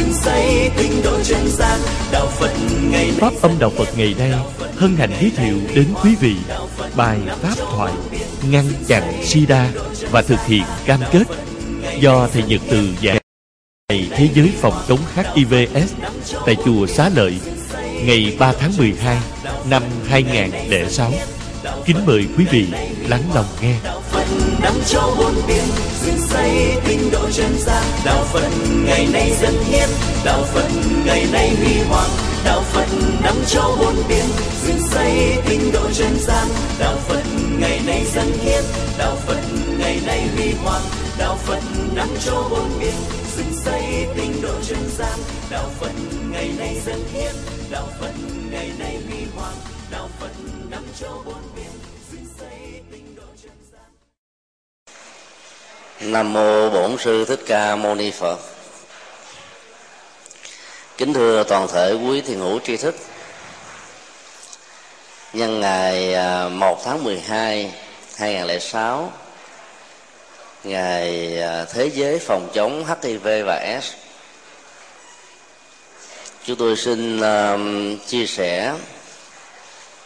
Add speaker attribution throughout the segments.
Speaker 1: dựng xây tinh độ chân gian, đạo phật ngày nay
Speaker 2: Pháp âm Đạo Phật ngày nay hân hạnh giới thiệu đến quý vị bài Pháp thoại ngăn chặn SIDA và thực hiện cam kết do Thầy Nhật Từ giảng ngày Thế giới phòng chống hivs tại chùa Xá Lợi, ngày 3 tháng 12 năm 2006. Kính mời quý vị lắng lòng nghe.
Speaker 1: Năm châu bốn biển dựng xây tinh độ chân gian. Đạo Phật ngày nay dân hiến đạo Phật ngày nay huy hoàng. Đạo Phật năm châu bốn biển dựng xây tinh độ chân gian. Đạo Phật ngày nay dân hiến đạo Phật ngày nay huy hoàng. Đạo Phật năm châu bốn biển dựng xây tinh độ chân gian. Đạo Phật ngày nay dân hiến đạo Phật ngày nay huy hoàng. Đạo Phật năm châu bốn biển.
Speaker 3: Nam mô Bổn sư Thích Ca Mâu Ni Phật. Kính thưa toàn thể quý thiền hữu tri thức. Nhân ngày à, 1 tháng 12 2006 Ngày à, Thế giới phòng chống HIV và S Chúng tôi xin à, chia sẻ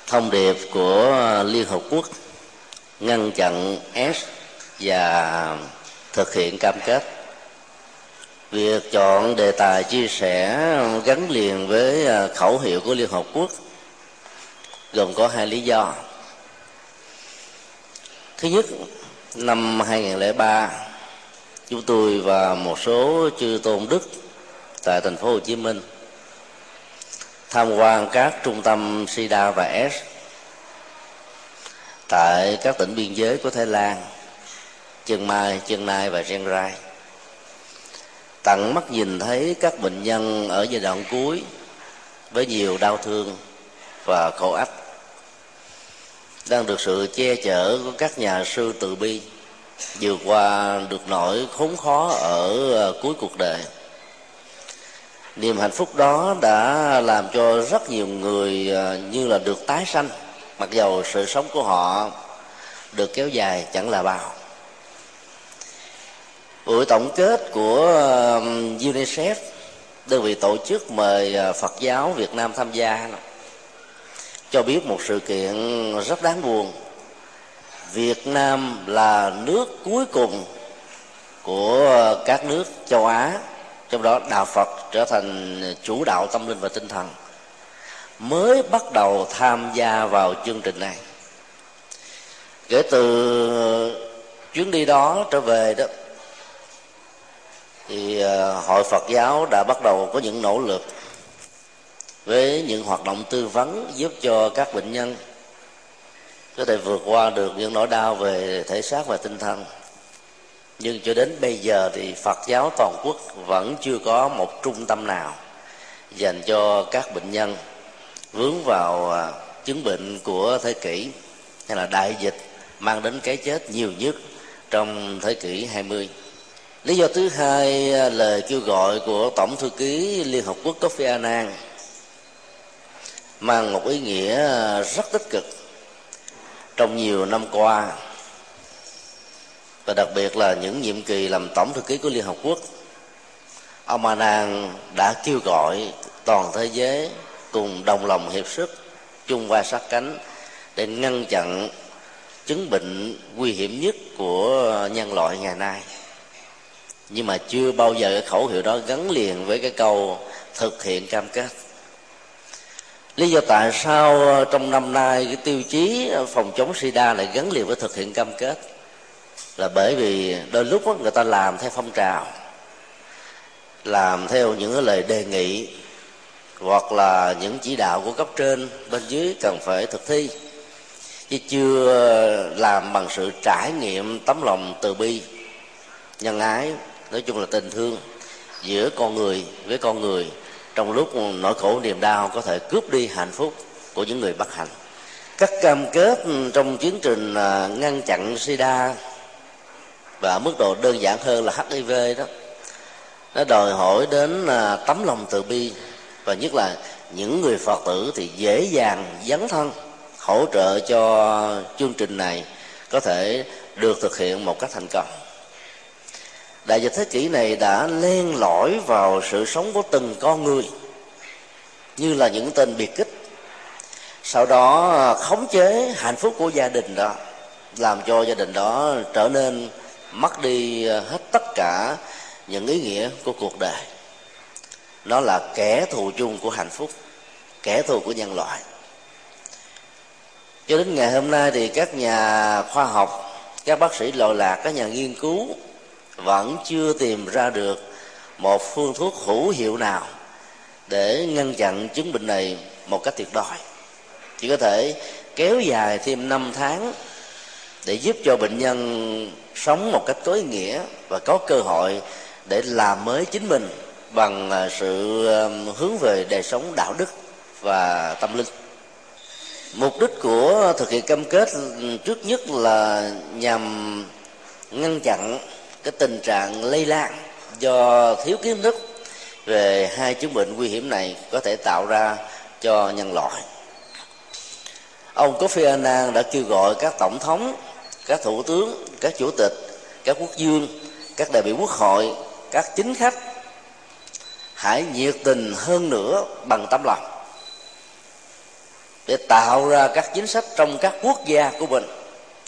Speaker 3: thông điệp của Liên Hợp Quốc ngăn chặn S và thực hiện cam kết. Việc chọn đề tài chia sẻ gắn liền với à, khẩu hiệu của liên hợp quốc gồm có hai lý do. Thứ nhất, năm 2003 chúng tôi và một số chư tôn đức tại thành phố Hồ Chí Minh tham quan các trung tâm SIDA và S tại các tỉnh biên giới của Thái Lan chân mai, chân nai và chân rai. Tận mắt nhìn thấy các bệnh nhân ở giai đoạn cuối với nhiều đau thương và khổ ách đang được sự che chở của các nhà sư từ bi, vượt qua được nỗi khốn khó ở ờ, cuối cuộc đời. Niềm hạnh phúc đó đã làm cho rất nhiều người ờ, như là được tái sanh, mặc dầu sự sống của họ được kéo dài chẳng là bao buổi tổng kết của um, unicef, đơn vị tổ chức mời à, phật giáo việt nam tham gia cho biết một sự kiện rất đáng buồn. Việt nam là nước cuối cùng của các nước châu á, trong đó đạo phật trở thành chủ đạo tâm linh và tinh thần, mới bắt đầu tham gia vào chương trình này. Kể từ chuyến đi đó trở về đó thì ờ, hội phật giáo đã bắt đầu có những nỗ lực với những hoạt động tư vấn giúp cho các bệnh nhân có thể vượt qua được những nỗi đau về thể xác và tinh thần. Nhưng cho đến bây giờ thì phật giáo toàn quốc vẫn chưa có một trung tâm nào dành cho các bệnh nhân vướng vào ờ, chứng bệnh của thế kỷ hay là đại dịch mang đến cái chết nhiều nhất trong thế kỷ 20 lý do thứ hai à, lời kêu gọi của tổng thư ký liên hợp quốc kofi annan, mang một ý nghĩa à, rất tích cực trong nhiều năm qua, và đặc biệt là những nhiệm kỳ làm tổng thư ký của liên hợp quốc. Ông annan đã kêu gọi toàn thế giới cùng đồng lòng hiệp sức, chung vai sát cánh để ngăn chặn chứng bệnh nguy hiểm nhất của à, nhân loại ngày nay nhưng mà chưa bao giờ cái khẩu hiệu đó gắn liền với cái câu thực hiện cam kết. Lý do tại sao ờ, trong năm nay cái tiêu chí ờ, phòng chống sida lại gắn liền với thực hiện cam kết là bởi vì đôi lúc đó, người ta làm theo phong trào làm theo những cái lời đề nghị hoặc là những chỉ đạo của cấp trên bên dưới cần phải thực thi. Chứ chưa ờ, làm bằng sự trải nghiệm tấm lòng từ bi nhân ái nói chung là tình thương giữa con người với con người trong lúc nỗi khổ niềm đau có thể cướp đi hạnh phúc của những người bất hạnh. Các cam kết trong chiến trình à, ngăn chặn sida và mức độ đơn giản hơn là hiv đó, nó đòi hỏi đến à, tấm lòng từ bi và nhất là những người phật tử thì dễ dàng dấn thân hỗ trợ cho chương trình này có thể được thực hiện một cách thành công đại dịch thế kỷ này đã len lỏi vào sự sống của từng con người, như là những tên biệt kích. Sau đó, khống chế hạnh phúc của gia đình đó, làm cho gia đình đó trở nên mất đi hết tất cả những ý nghĩa của cuộc đời. Nó là kẻ thù chung của hạnh phúc, kẻ thù của nhân loại. Cho đến ngày hôm nay thì các nhà khoa học, các bác sĩ lội lạc, các nhà nghiên cứu vẫn chưa tìm ra được một phương thuốc hữu hiệu nào để ngăn chặn chứng bệnh này một cách tuyệt đối. Chỉ có thể kéo dài thêm 5 tháng để giúp cho bệnh nhân sống một cách tối nghĩa và có cơ hội để làm mới chính mình bằng à, sự hướng về đời sống đạo đức và tâm linh. Mục đích của thực hiện cam kết trước nhất là nhằm ngăn chặn cái tình trạng lây lan do thiếu kiến thức về hai chứng bệnh nguy hiểm này có thể tạo ra cho nhân loại. Ông Kofi Annan đã kêu gọi các tổng thống, các thủ tướng, các chủ tịch, các quốc dương các đại biểu quốc hội, các chính khách hãy nhiệt tình hơn nữa bằng tấm lòng để tạo ra các chính sách trong các quốc gia của mình.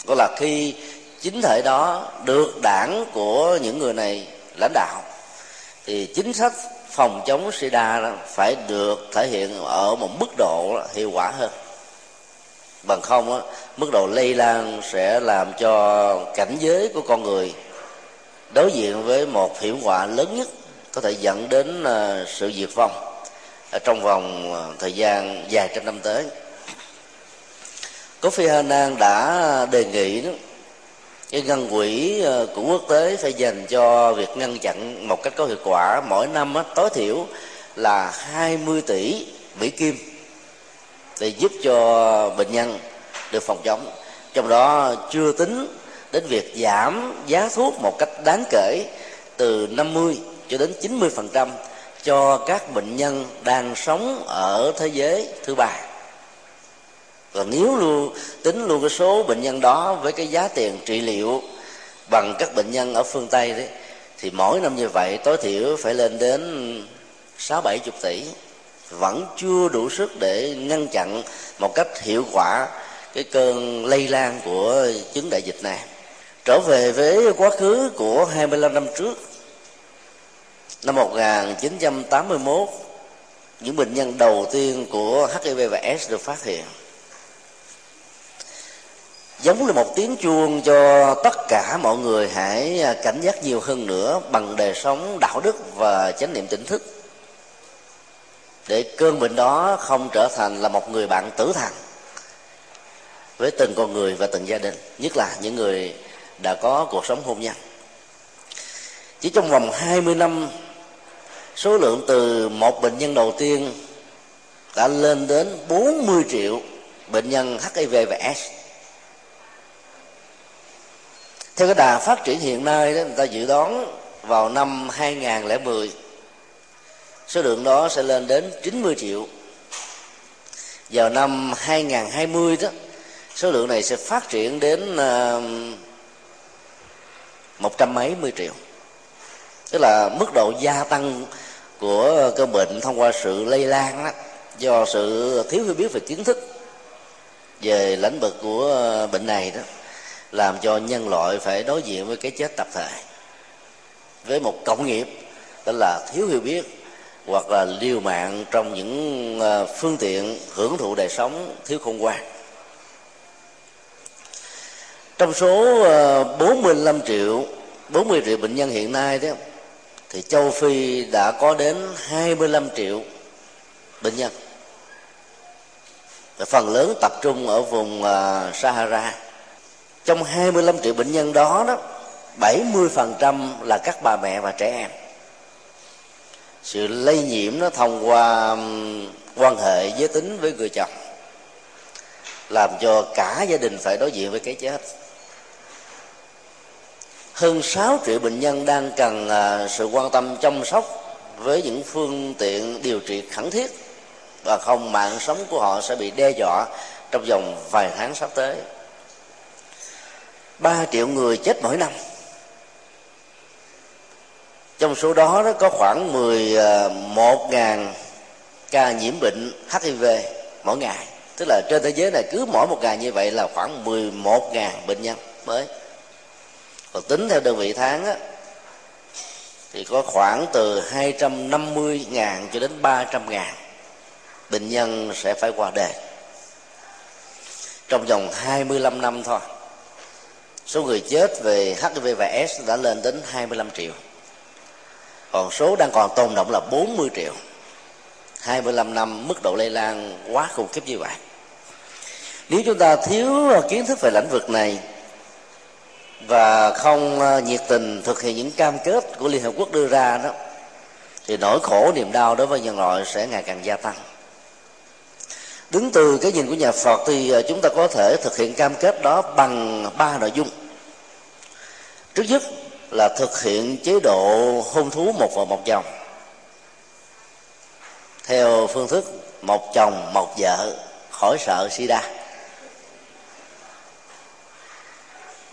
Speaker 3: Gọi là khi chính thể đó được đảng của những người này lãnh đạo. Thì chính sách phòng chống sida phải được thể hiện ở một mức độ hiệu quả hơn. Bằng không á, mức độ lây lan sẽ làm cho cảnh giới của con người đối diện với một hiểm họa lớn nhất có thể dẫn đến à, sự diệt vong trong vòng à, thời gian dài trăm năm tới. Kofi Annan đã đề nghị đó, cái ngân quỹ ờ, của quốc tế phải dành cho việc ngăn chặn một cách có hiệu quả mỗi năm tối thiểu là 20 tỷ Mỹ Kim để giúp cho bệnh nhân được phòng chống. Trong đó chưa tính đến việc giảm giá thuốc một cách đáng kể từ 50 cho đến 90 phần trăm cho các bệnh nhân đang sống ở thế giới thứ ba và nếu luôn, tính luôn cái số bệnh nhân đó với cái giá tiền trị liệu bằng các bệnh nhân ở phương tây đấy, thì mỗi năm như vậy tối thiểu phải lên đến sáu bảy chục tỷ. Vẫn chưa đủ sức để ngăn chặn một cách hiệu quả cái cơn lây lan của chứng đại dịch này. Trở về với quá khứ của 25 năm trước, năm 1981 những bệnh nhân đầu tiên của HIV và AIDS được phát hiện giống như một tiếng chuông cho tất cả mọi người hãy à, cảnh giác nhiều hơn nữa bằng đời sống đạo đức và chánh niệm tỉnh thức. Để cơn bệnh đó không trở thành là một người bạn tử thần với từng con người và từng gia đình, nhất là những người đã có cuộc sống hôn nhân. Chỉ trong vòng 20 năm, số lượng từ một bệnh nhân đầu tiên đã lên đến 40 triệu bệnh nhân HIV và S theo cái đà phát triển hiện nay đó người ta dự đoán vào năm 2010 số lượng đó sẽ lên đến 90 triệu. Vào năm 2020 đó số lượng này sẽ phát triển đến uh, một trăm mấy mươi triệu. Tức là mức độ gia tăng của cơn bệnh thông qua sự lây lan đó, do sự thiếu hiểu biết về kiến thức về lĩnh vực của ờ, bệnh này đó làm cho nhân loại phải đối diện với cái chết tập thể. Với một cộng nghiệp đó là thiếu hiểu biết, hoặc là liều mạng trong những ờ, phương tiện hưởng thụ đời sống thiếu khôn ngoan. Trong số ờ, 45 triệu 40 triệu bệnh nhân hiện nay đó, thì châu Phi đã có đến 25 triệu bệnh nhân. Phần lớn tập trung ở vùng ờ, Sahara trong 25 triệu bệnh nhân đó đó 70% là các bà mẹ và trẻ em. Sự lây nhiễm nó thông qua quan hệ giới tính với người chồng, làm cho cả gia đình phải đối diện với cái chết. Hơn 6 triệu bệnh nhân đang cần à, sự quan tâm chăm sóc với những phương tiện điều trị khẩn thiết và không mạng sống của họ sẽ bị đe dọa trong vòng vài tháng sắp tới. 3 triệu người chết mỗi năm. Trong số đó đó có khoảng 11.000 à, ca nhiễm bệnh HIV mỗi ngày. Tức là trên thế giới này cứ mỗi một ngày như vậy là khoảng 11.000 bệnh nhân mới. Còn tính theo đơn vị tháng á, thì có khoảng từ 250.000 cho đến 300.000 bệnh nhân sẽ phải qua đời trong vòng 25 năm thôi số người chết về HIV và S đã lên đến 25 triệu. Còn số đang còn tồn động là 40 triệu. 25 năm mức độ lây lan quá khủng khiếp như vậy. Nếu chúng ta thiếu ờ, kiến thức về lĩnh vực này và không ờ, nhiệt tình thực hiện những cam kết của liên hợp quốc đưa ra đó, thì nỗi khổ niềm đau đối với nhân loại sẽ ngày càng gia tăng đứng từ cái nhìn của nhà phật thì ờ, chúng ta có thể thực hiện cam kết đó bằng ba nội dung. Trước nhất là thực hiện chế độ hôn thú một vợ một chồng. Theo phương thức một chồng, một vợ, khỏi sợ sida.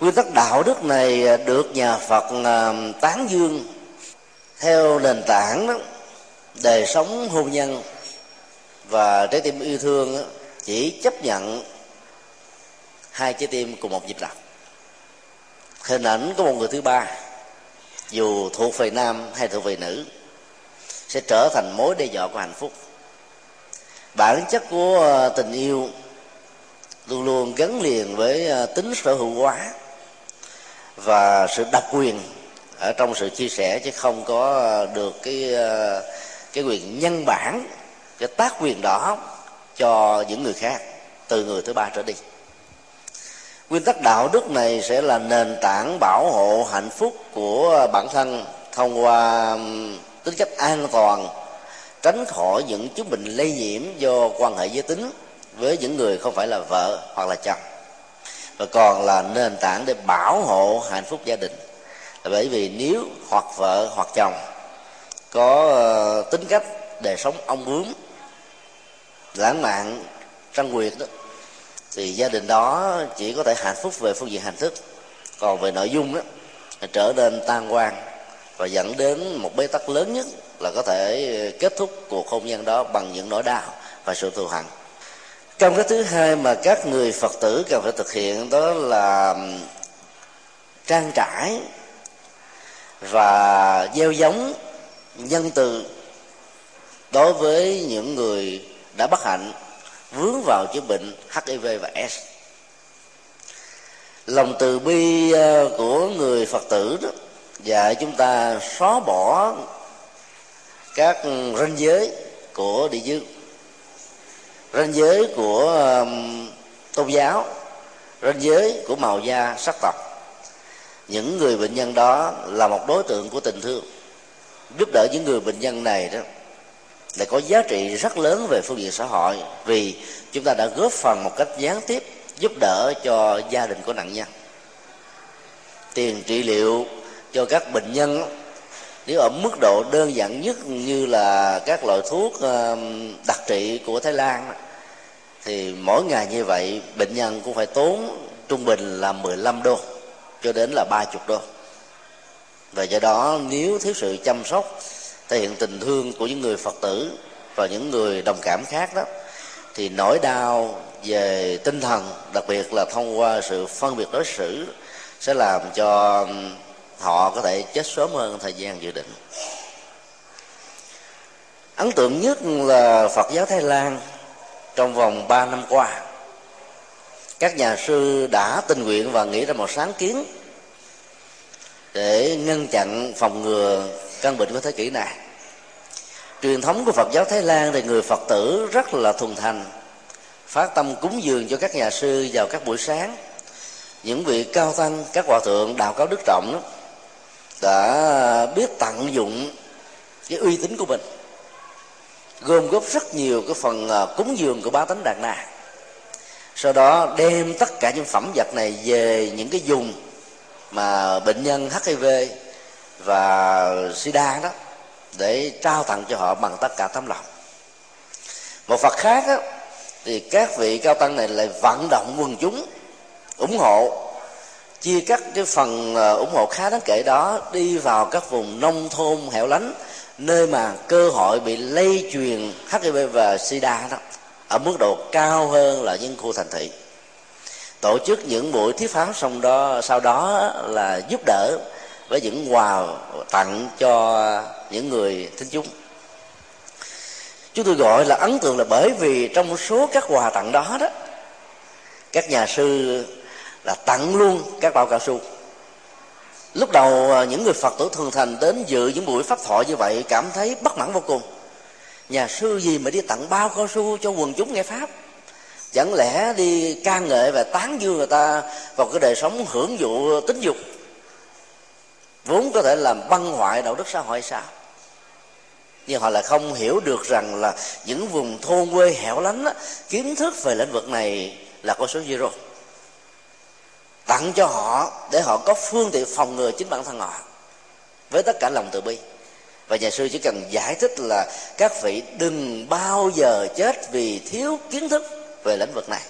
Speaker 3: Nguyên tắc đạo đức này được nhà phật ờ, tán dương theo nền tảng đó, đời sống hôn nhân và trái tim yêu thương chỉ chấp nhận hai trái tim cùng một nhịp đập. Hình ảnh của một người thứ ba, dù thuộc về nam hay thuộc về nữ, sẽ trở thành mối đe dọa của hạnh phúc. Bản chất của ờ, tình yêu luôn luôn gắn liền với ờ, tính sở hữu hóa và sự đặc quyền ở trong sự chia sẻ, chứ không có ờ, được cái cái quyền nhân bản cái tác quyền đó cho những người khác, từ người thứ ba trở đi. Nguyên tắc đạo đức này sẽ là nền tảng bảo hộ hạnh phúc của bản thân thông qua tính cách an toàn, tránh khỏi những chứng bệnh lây nhiễm do quan hệ giới tính với những người không phải là vợ hoặc là chồng. Và còn là nền tảng để bảo hộ hạnh phúc gia đình. Là bởi vì nếu hoặc vợ hoặc chồng có ờ, tính cách đời sống ong bướm lãng mạn, trăng quyệt đó, thì gia đình đó chỉ có thể hạnh phúc về phương diện hành thức. Còn về nội dung đó trở nên tan quan và dẫn đến một bế tắc lớn nhất là có thể kết thúc cuộc hôn nhân đó bằng những nỗi đau và sự thù hận. Trong cái thứ hai mà các người phật tử cần phải thực hiện đó là trang trải và gieo giống nhân từ đối với những người đã bất hạnh, vướng vào chữa bệnh hiv và s. Lòng từ bi ờ, của người phật tử đó, và chúng ta xóa bỏ các ranh giới của địa dương, ranh giới của tôn giáo, ranh giới của màu da sắc tộc. Những người bệnh nhân đó là một đối tượng của tình thương, giúp đỡ những người bệnh nhân này đó lại có giá trị rất lớn về phương diện xã hội vì chúng ta đã góp phần một cách gián tiếp giúp đỡ cho gia đình của nạn nhân. Tiền trị liệu cho các bệnh nhân, nếu ở mức độ đơn giản nhất như là các loại thuốc đặc trị của thái lan, thì mỗi ngày như vậy bệnh nhân cũng phải tốn trung bình là 15 đô cho đến là 30 đô. Và do đó, nếu thiếu sự chăm sóc thể hiện tình thương của những người phật tử và những người đồng cảm khác đó, thì nỗi đau về tinh thần, đặc biệt là thông qua sự phân biệt đối xử, sẽ làm cho họ có thể chết sớm hơn thời gian dự định. Ấn tượng nhất là phật giáo thái lan trong vòng 3 năm qua. Các nhà sư đã tình nguyện và nghĩ ra một sáng kiến để ngăn chặn phòng ngừa căn bệnh của thế kỷ này. Truyền thống của phật giáo thái lan thì người phật tử rất là thuần thành phát tâm cúng dường cho các nhà sư vào các buổi sáng. Những vị cao tăng các hòa thượng đạo cao đức trọng đó, đã biết tận dụng cái uy tín của mình gồm góp rất nhiều cái phần à, cúng dường của ba tánh đạt na sau đó đem tất cả những phẩm vật này về những cái vùng mà bệnh nhân hiv và sida đó để trao tặng cho họ bằng tất cả tấm lòng. Một phật khác đó, thì các vị cao tăng này lại vận động quần chúng ủng hộ chia cắt cái phần ờ, ủng hộ khá đáng kể đó đi vào các vùng nông thôn hẻo lánh nơi mà cơ hội bị lây truyền HIV và SIDA đó ở mức độ cao hơn là những khu thành thị. Tổ chức những buổi thuyết pháp xong đó sau đó là giúp đỡ với những quà tặng cho những người thính chúng. Chúng tôi gọi là ấn tượng là bởi vì trong số các quà tặng đó đó, các nhà sư là tặng luôn các bao cao su. Lúc đầu à, những người phật tử thường thành đến dự những buổi pháp thoại như vậy cảm thấy bất mãn vô cùng. Nhà sư gì mà đi tặng bao cao su cho quần chúng nghe pháp? Chẳng lẽ đi ca ngợi và tán dương người ta vào cái đời sống hưởng dụ tính dục vốn có thể làm băng hoại đạo đức xã hội sao? Nhưng họ lại không hiểu được rằng là những vùng thôn quê hẻo lánh á, kiến thức về lĩnh vực này là con số zero. Tặng cho họ để họ có phương tiện phòng ngừa chính bản thân họ với tất cả lòng từ bi. Và nhà sư chỉ cần giải thích là các vị đừng bao giờ chết vì thiếu kiến thức về lĩnh vực này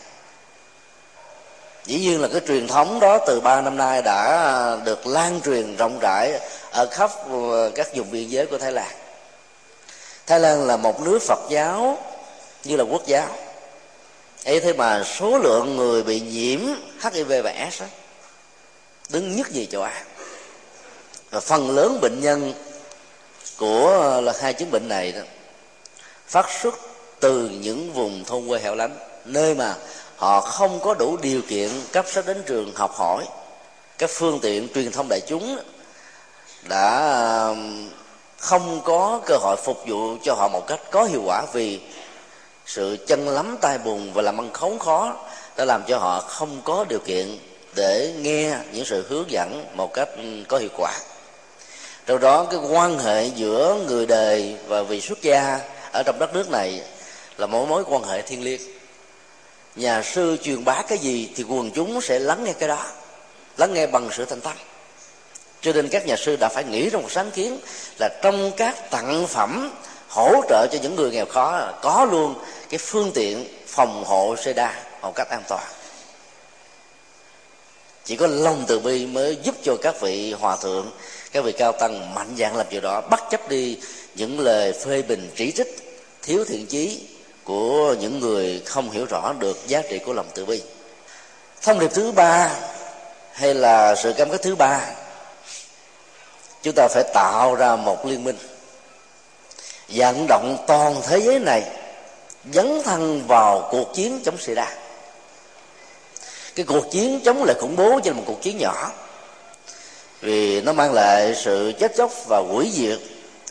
Speaker 3: dĩ nhiên là cái truyền thống đó từ ba năm nay đã được lan truyền rộng rãi ở khắp ờ, các vùng biên giới của thái lan. Thái lan là một nước phật giáo như là quốc giáo. Ấy thế mà số lượng người bị nhiễm hiv và s đó, đứng nhất gì châu á. Và phần lớn bệnh nhân của là hai chứng bệnh này đó phát xuất từ những vùng thôn quê hẻo lánh nơi mà họ không có đủ điều kiện cấp sách đến trường học hỏi. Các phương tiện truyền thông đại chúng đã um, không có cơ hội phục vụ cho họ một cách có hiệu quả vì sự chân lắm tay bùn và làm ăn khốn khó đã làm cho họ không có điều kiện để nghe những sự hướng dẫn một cách um, có hiệu quả. Trong đó, cái quan hệ giữa người đời và vị xuất gia ở trong đất nước này là một mối quan hệ thiên liêng nhà sư truyền bá cái gì thì quần chúng sẽ lắng nghe cái đó, lắng nghe bằng sự thanh tâm. Cho nên các nhà sư đã phải nghĩ ra một sáng kiến là trong các tặng phẩm hỗ trợ cho những người nghèo khó, có luôn cái phương tiện phòng hộ xe đa một cách an toàn. Chỉ có lòng từ bi mới giúp cho các vị hòa thượng, các vị cao tăng mạnh dạng làm điều đó bất chấp đi những lời phê bình chỉ trích, thiếu thiện chí của những người không hiểu rõ được giá trị của lòng từ bi. Thông điệp thứ ba hay là sự cam kết thứ ba, chúng ta phải tạo ra một liên minh, vận động toàn thế giới này dấn thân vào cuộc chiến chống sida cái cuộc chiến chống lại khủng bố chỉ là một cuộc chiến nhỏ, vì nó mang lại sự chết chóc và hủy diệt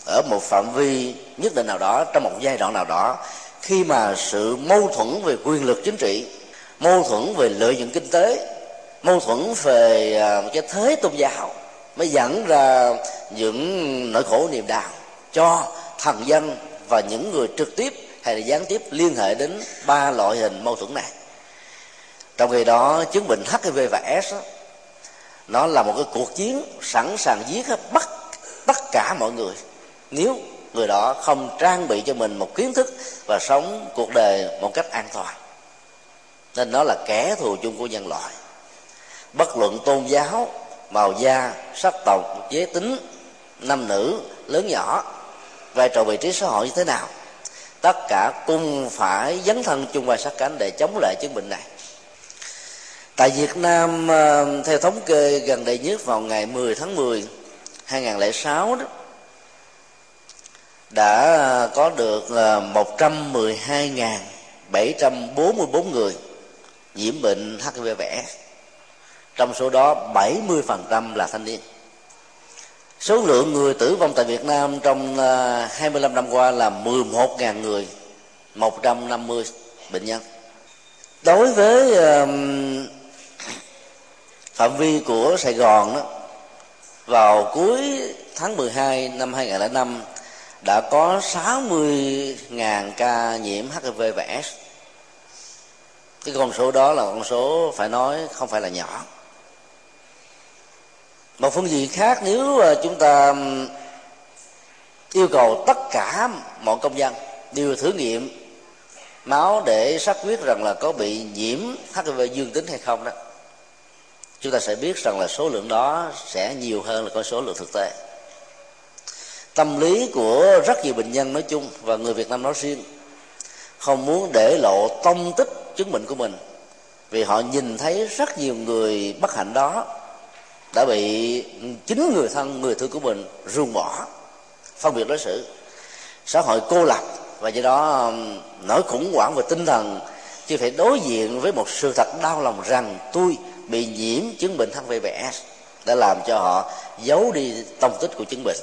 Speaker 3: ở một phạm vi nhất định nào đó, trong một giai đoạn nào đó khi mà sự mâu thuẫn về quyền lực chính trị mâu thuẫn về lợi nhuận kinh tế mâu thuẫn về à, cái thế tôn giáo mới dẫn ra những nỗi khổ niềm đau cho thần dân và những người trực tiếp hay là gián tiếp liên hệ đến ba loại hình mâu thuẫn này. Trong khi đó chứng bệnh hiv và s đó, nó là một cái cuộc chiến sẵn sàng giết bắt tất cả mọi người. Nếu người đó không trang bị cho mình một kiến thức và sống cuộc đời một cách an toàn. Nên nó là kẻ thù chung của nhân loại. Bất luận tôn giáo, màu da, sắc tộc, giới tính, nam nữ, lớn nhỏ, vai trò vị trí xã hội như thế nào, tất cả cùng phải dấn thân chung vai sát cánh để chống lại chứng bệnh này. Tại Việt Nam ờ, theo thống kê gần đây nhất vào ngày 10 tháng 10 2006 đó đã ờ, có được ờ, 112.744 người nhiễm bệnh HIV vẽ trong số đó 70% là thanh niên. Số lượng người tử vong tại Việt Nam trong ờ, 25 năm qua là 11.000 người 150 bệnh nhân. Đối với phạm vi của Sài Gòn đó, vào cuối tháng 12 năm 2005 đã có 60.000 ca nhiễm HIV và S. Cái con số đó là con số phải nói không phải là nhỏ. Một phương diện khác, nếu chúng ta yêu cầu tất cả mọi công dân đều thử nghiệm máu để xác quyết rằng là có bị nhiễm HIV dương tính hay không đó, chúng ta sẽ biết rằng là số lượng đó sẽ nhiều hơn là con số lượng thực tế tâm lý của rất nhiều bệnh nhân nói chung và người việt nam nói riêng, không muốn để lộ tông tích chứng bệnh của mình, vì họ nhìn thấy rất nhiều người bất hạnh đó đã bị chính người thân, người thương của mình ruồng bỏ. Phân biệt đối xử, xã hội cô lập và do đó um, nỗi khủng hoảng về tinh thần khi phải đối diện với một sự thật đau lòng rằng tôi bị nhiễm chứng bệnh HIV s đã làm cho họ giấu đi tông tích của chứng bệnh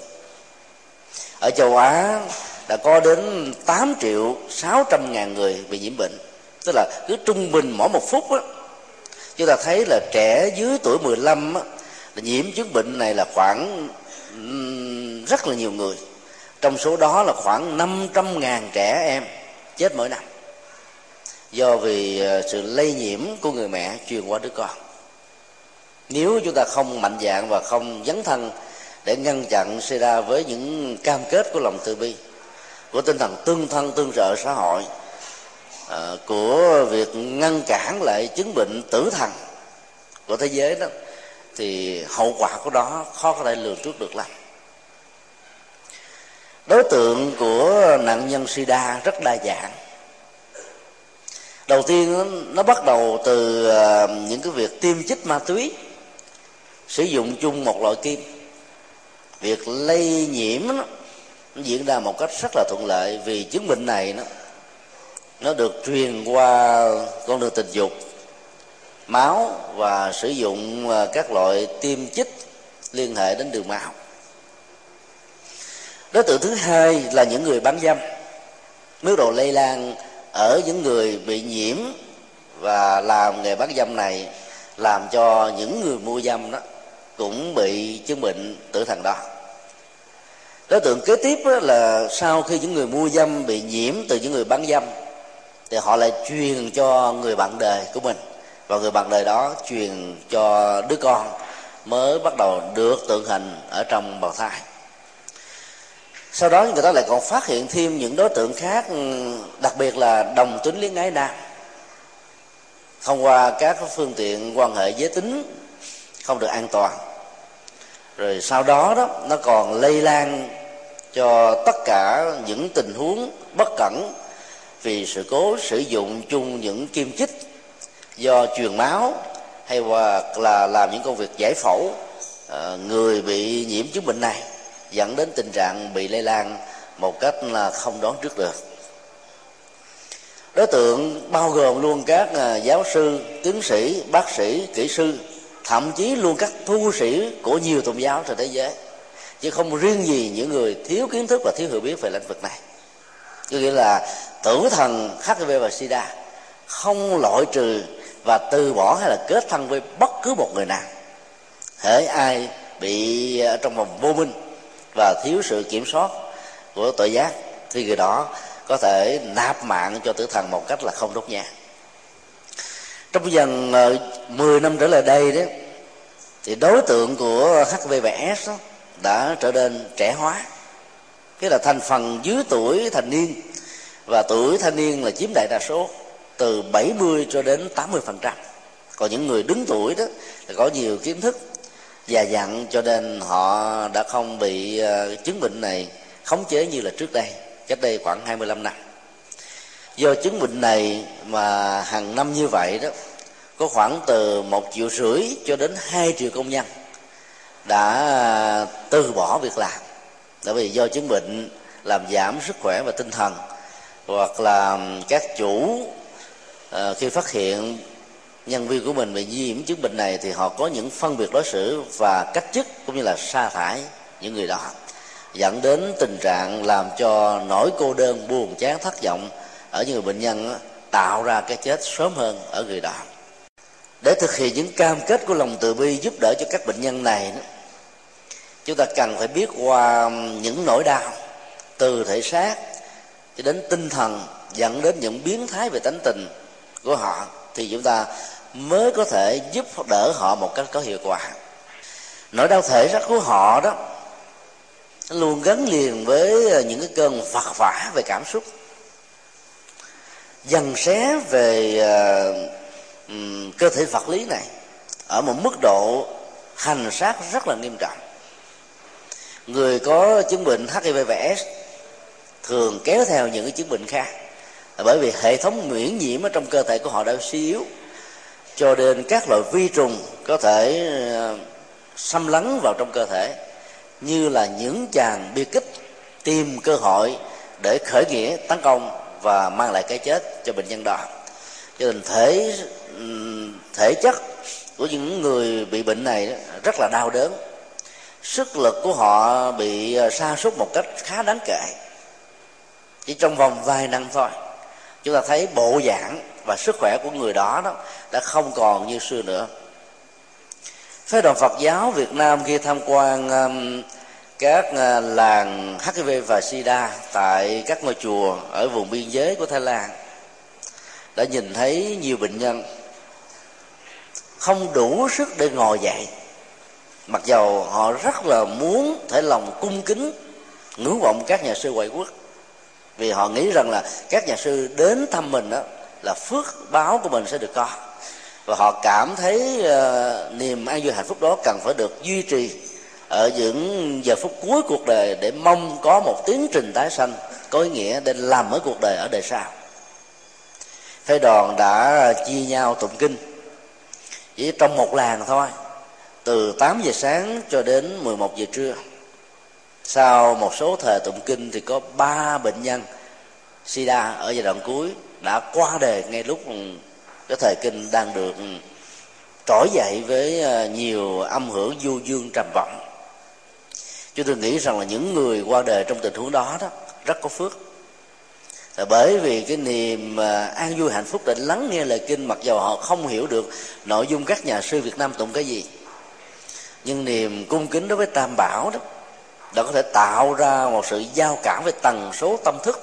Speaker 3: ở châu Á đã có đến 8 triệu 600 ngàn người bị nhiễm bệnh. Tức là cứ trung bình mỗi một phút đó, chúng ta thấy là trẻ dưới tuổi 15 á, là nhiễm chứng bệnh này là khoảng rất là nhiều người. Trong số đó là khoảng 500 ngàn trẻ em chết mỗi năm do vì ờ, sự lây nhiễm của người mẹ truyền qua đứa con. Nếu chúng ta không mạnh dạng và không dấn thân để ngăn chặn xảy ra với những cam kết của lòng từ bi của tinh thần tương thân tương trợ xã hội à, của việc ngăn cản lại chứng bệnh tử thần của thế giới đó thì hậu quả của đó khó có thể lường trước được lắm. Đối tượng của nạn nhân sida rất đa dạng. Đầu tiên nó bắt đầu từ à, những cái việc tiêm chích ma túy sử dụng chung một loại kim việc lây nhiễm nó, nó diễn ra một cách rất là thuận lợi vì chứng bệnh này nó nó được truyền qua con đường tình dục máu và sử dụng à, các loại tiêm chích liên hệ đến đường máu. Đối tượng thứ hai là những người bán dâm. Mức độ lây lan ở những người bị nhiễm và làm nghề bán dâm này làm cho những người mua dâm đó cũng bị chứng bệnh tử thần đó. Đối tượng kế tiếp là sau khi những người mua dâm bị nhiễm từ những người bán dâm, thì họ lại truyền cho người bạn đời của mình. Và người bạn đời đó truyền cho đứa con mới bắt đầu được tượng hình ở trong bào thai. Sau đó người ta lại còn phát hiện thêm những đối tượng khác ừ, đặc biệt là đồng tính luyến ái nam. Thông qua các phương tiện quan hệ giới tính không được an toàn rồi sau đó đó, nó còn lây lan cho tất cả những tình huống bất cẩn vì sự cố sử dụng chung những kim chích do truyền máu hay hoặc là làm những công việc giải phẫu ờ, người bị nhiễm chứng bệnh này dẫn đến tình trạng bị lây lan một cách là không đoán trước được. Đối tượng bao gồm luôn các ờ, giáo sư, tiến sĩ, bác sĩ, kỹ sư thậm chí luôn các tu sĩ của nhiều tôn giáo trên thế giới. Chứ không riêng gì những người thiếu kiến thức và thiếu hiểu biết về lĩnh vực này. Có nghĩa là tử thần hiv và sida không loại trừ và từ bỏ hay là kết thân với bất cứ một người nào. Hễ ai bị trong vòng vô minh và thiếu sự kiểm soát của tội giác, thì người đó có thể nạp mạng cho tử thần một cách là không đốt nhang trong dần ờ, 10 năm trở lại đây đấy thì đối tượng của HIV và S đó, đã trở nên trẻ hóa. Cái là thành phần dưới tuổi thành niên. Và tuổi thanh niên là chiếm đại đa số từ 70 cho đến 80 phần trăm. Còn những người đứng tuổi đó là có nhiều kiến thức già dặn cho nên họ đã không bị uh, chứng bệnh này khống chế như là trước đây cách đây khoảng 25 năm. Do chứng bệnh này mà hàng năm như vậy đó có khoảng từ một triệu rưỡi cho đến hai triệu công nhân đã à, từ bỏ việc làm. Bởi vì do chứng bệnh làm giảm sức khỏe và tinh thần hoặc là các chủ uh, khi phát hiện nhân viên của mình bị nhiễm chứng bệnh này thì họ có những phân biệt đối xử và cách chức cũng như là sa thải những người đó dẫn đến tình trạng làm cho nỗi cô đơn buồn chán thất vọng ở những người bệnh nhân tạo ra cái chết sớm hơn ở người đó để thực hiện những cam kết của lòng từ bi giúp đỡ cho các bệnh nhân này chúng ta cần phải biết qua những nỗi đau từ thể xác cho đến tinh thần, dẫn đến những biến thái về tánh tình của họ, thì chúng ta mới có thể giúp đỡ họ một cách có hiệu quả. Nỗi đau thể xác của họ đó luôn gắn liền với những cái cơn phật vả về cảm xúc dần xé về à, Ừ, cơ thể vật lý này ở một mức độ hành xác rất là nghiêm trọng. Người có chứng bệnh hiv và s thường kéo theo những cái chứng bệnh khác, bởi vì hệ thống miễn nhiễm ở trong cơ thể của họ đã suy yếu, cho nên các loại vi trùng có thể ờ, xâm lấn vào trong cơ thể, như là những chàng bi kích tìm cơ hội để khởi nghĩa, tấn công và mang lại cái chết cho bệnh nhân đó. Cho nên thể thể chất của những người bị bệnh này rất là đau đớn. Sức lực của họ bị ờ, sa sút một cách khá đáng kể. Chỉ trong vòng vài năm thôi chúng ta thấy bộ dạng và sức khỏe của người đó đó đã không còn như xưa nữa. Phái đoàn Phật giáo Việt Nam khi tham quan um, các uh, làng HIV và SIDA tại các ngôi chùa ở vùng biên giới của Thái Lan đã nhìn thấy nhiều bệnh nhân không đủ sức để ngồi dậy. Mặc dầu họ rất là muốn thể lòng cung kính ngưỡng vọng các nhà sư ngoại quốc. Vì họ nghĩ rằng là các nhà sư đến thăm mình đó là phước báo của mình sẽ được có. Và họ cảm thấy uh, niềm an vui hạnh phúc đó cần phải được duy trì ở những giờ phút cuối cuộc đời để mong có một tiến trình tái sanh có ý nghĩa để làm mới cuộc đời ở đời sau. Phái đoàn đã chia nhau tụng kinh chỉ trong một làng thôi, từ 8 giờ sáng cho đến 11 giờ trưa. Sau một số thời tụng kinh thì có ba bệnh nhân sida ở giai đoạn cuối đã qua đời ngay lúc cái thời kinh đang được trỗi dậy với ờ, nhiều âm hưởng du dương trầm vọng. Chúng tôi nghĩ rằng là những người qua đời trong tình huống đó đó, rất có phước là bởi vì cái niềm ờ, an vui, hạnh phúc để lắng nghe lời kinh, mặc dầu họ không hiểu được nội dung các nhà sư Việt Nam tụng cái gì, nhưng niềm cung kính đối với Tam Bảo đó, đã có thể tạo ra một sự giao cảm về tần số tâm thức,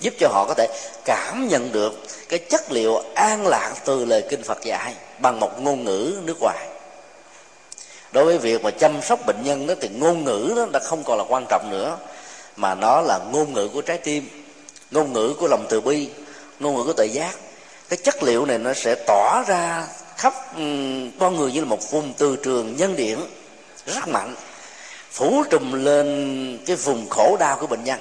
Speaker 3: giúp cho họ có thể cảm nhận được cái chất liệu an lạc từ lời kinh Phật dạy bằng một ngôn ngữ nước ngoài. Đối với việc mà chăm sóc bệnh nhân đó, thì ngôn ngữ đó đã không còn là quan trọng nữa, mà nó là ngôn ngữ của trái tim ngôn ngữ của lòng từ bi, ngôn ngữ của tự giác. Cái chất liệu này nó sẽ tỏ ra khắp con người như là một vùng từ trường nhân điện rất mạnh. Phủ trùm lên cái vùng khổ đau của bệnh nhân,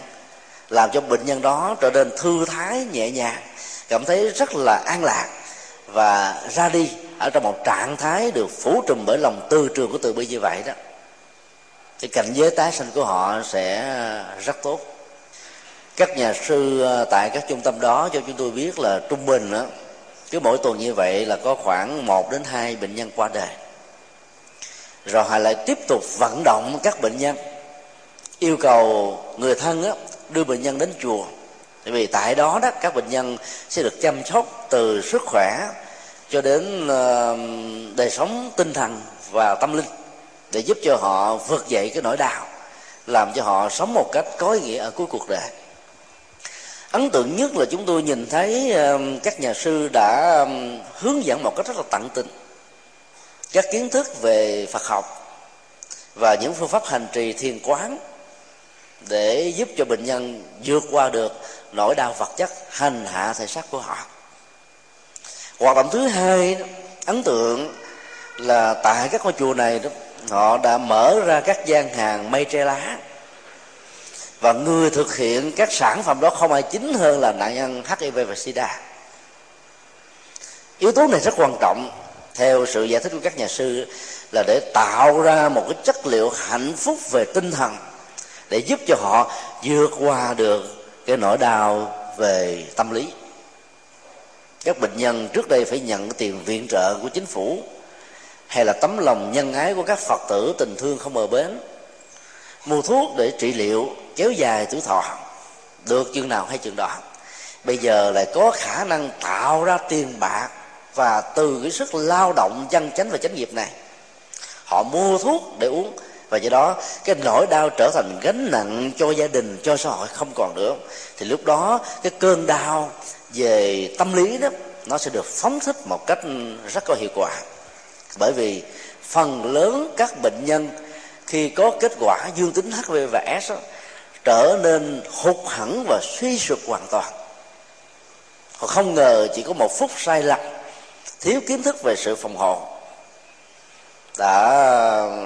Speaker 3: làm cho bệnh nhân đó trở nên thư thái, nhẹ nhàng, cảm thấy rất là an lạc và ra đi ở trong một trạng thái được phủ trùm bởi lòng từ trường của từ bi như vậy đó. Thì cảnh giới tái sanh của họ sẽ rất tốt các nhà sư ờ, tại các trung tâm đó cho chúng tôi biết là trung bình đó, cứ mỗi tuần như vậy là có khoảng 1 đến 2 bệnh nhân qua đời. Rồi họ lại tiếp tục vận động các bệnh nhân yêu cầu người thân á, đưa bệnh nhân đến chùa. Tại vì tại đó đó các bệnh nhân sẽ được chăm sóc từ sức khỏe cho đến uh, đời sống tinh thần và tâm linh để giúp cho họ vượt dậy cái nỗi đau làm cho họ sống một cách có ý nghĩa ở cuối cuộc đời ấn tượng nhất là chúng tôi nhìn thấy các nhà sư đã hướng dẫn một cách rất là tận tình các kiến thức về phật học và những phương pháp hành trì thiền quán để giúp cho bệnh nhân vượt qua được nỗi đau vật chất hành hạ thể xác của họ. Hoạt động thứ hai, ấn tượng là tại các ngôi chùa này đó, họ đã mở ra các gian hàng mây tre lá và người thực hiện các sản phẩm đó không ai chính hơn là nạn nhân hiv và sida. Yếu tố này rất quan trọng. Theo sự giải thích của các nhà sư là để tạo ra một cái chất liệu hạnh phúc về tinh thần, để giúp cho họ vượt qua được cái nỗi đau về tâm lý. Các bệnh nhân trước đây phải nhận tiền viện trợ của chính phủ hay là tấm lòng nhân ái của các phật tử tình thương không bờ bến mua thuốc để trị liệu, kéo dài tuổi thọ. Được chừng nào hay chừng đó. Bây giờ lại có khả năng tạo ra tiền bạc và từ cái sức lao động chân chánh và chánh nghiệp này. Họ mua thuốc để uống và do đó cái nỗi đau trở thành gánh nặng cho gia đình, cho xã hội không còn nữa. Thì lúc đó cái cơn đau về tâm lý đó, nó sẽ được phóng thích một cách rất có hiệu quả. Bởi vì phần lớn các bệnh nhân khi có kết quả dương tính HIV và S đó, trở nên hụt hẳn và suy sụp hoàn toàn. Họ không ngờ chỉ có một phút sai lầm thiếu kiến thức về sự phòng hộ đã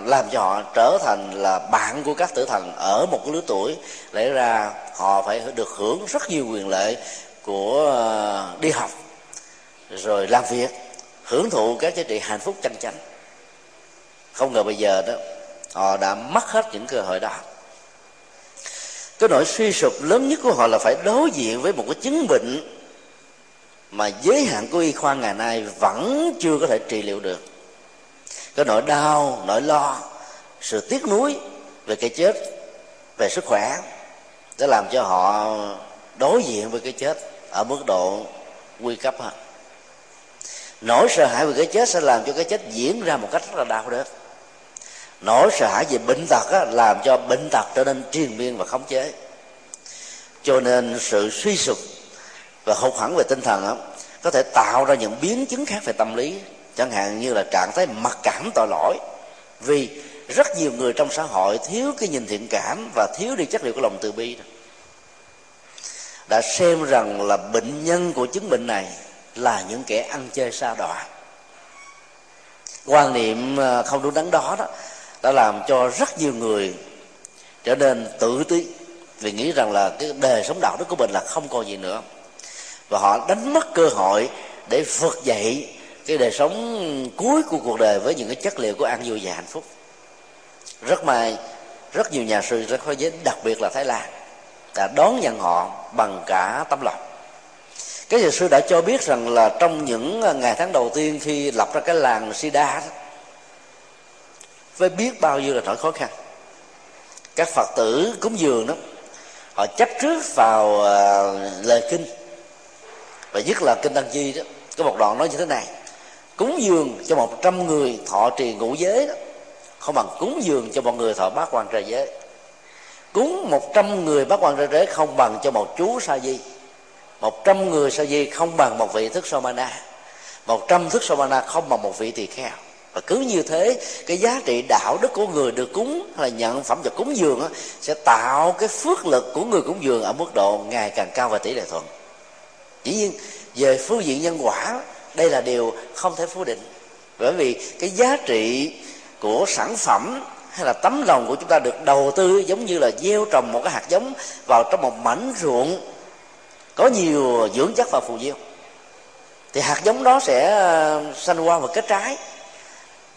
Speaker 3: làm cho họ trở thành là bạn của các tử thần ở một cái lứa tuổi. Lẽ ra họ phải được hưởng rất nhiều quyền lợi của ờ, đi học rồi làm việc hưởng thụ các giá trị hạnh phúc chân chánh. Không ngờ bây giờ đó họ đã mất hết những cơ hội đó. Cái nỗi suy sụp lớn nhất của họ là phải đối diện với một cái chứng bệnh mà giới hạn của y khoa ngày nay vẫn chưa có thể trị liệu được. Cái nỗi đau, nỗi lo, sự tiếc nuối về cái chết, về sức khỏe để làm cho họ đối diện với cái chết ở mức độ nguy cấp hơn. Nỗi sợ hãi về cái chết sẽ làm cho cái chết diễn ra một cách rất là đau đớn nỗi sợ hãi về bệnh tật á, làm cho bệnh tật trở nên triền miên và khống chế. Cho nên sự suy sụp và hụt hẳn về tinh thần á, có thể tạo ra những biến chứng khác về tâm lý. Chẳng hạn như là trạng thái mặc cảm tội lỗi. Vì rất nhiều người trong xã hội thiếu cái nhìn thiện cảm và thiếu đi chất liệu của lòng từ bi đó. đã xem rằng là bệnh nhân của chứng bệnh này là những kẻ ăn chơi xa đọa. Quan niệm à, không đúng đắn đó đó đã làm cho rất nhiều người trở nên tự ti vì nghĩ rằng là cái đời sống đạo đức của mình là không còn gì nữa. Và họ đánh mất cơ hội để vượt dậy cái đời sống cuối của cuộc đời với những cái chất liệu của an vui và hạnh phúc. Rất may, rất nhiều nhà sư rất khó giới, đặc biệt là thái lan, đã đón nhận họ bằng cả tâm lòng. Cái nhà sư đã cho biết rằng là trong những ngày tháng đầu tiên khi lập ra cái làng sida đó với biết bao nhiêu là nỗi khó khăn. Các phật tử cúng dường đó, họ chấp trước vào à, lời kinh. Và nhất là kinh tăng chi đó, có một đoạn nói như thế này. Cúng dường cho một trăm người thọ trì ngũ giới đó, không bằng cúng dường cho một người thọ bát quan trời giới. Cúng một trăm người bát quan trời giới không bằng cho một chú sa di. Một trăm người sa di không bằng một vị thức somana một trăm thức somana không bằng một vị tỳ kheo và cứ như thế cái giá trị đạo đức của người được cúng hay là nhận phẩm vật cúng dường đó, sẽ tạo cái phước lực của người cúng dường ở mức độ ngày càng cao và tỷ lệ thuận. Dĩ nhiên về phương diện nhân quả đây là điều không thể phủ định. Bởi vì cái giá trị của sản phẩm hay là tấm lòng của chúng ta được đầu tư giống như là gieo trồng một cái hạt giống vào trong một mảnh ruộng có nhiều dưỡng chất và phù diêu. Thì hạt giống đó sẽ ờ, sanh hoa và kết trái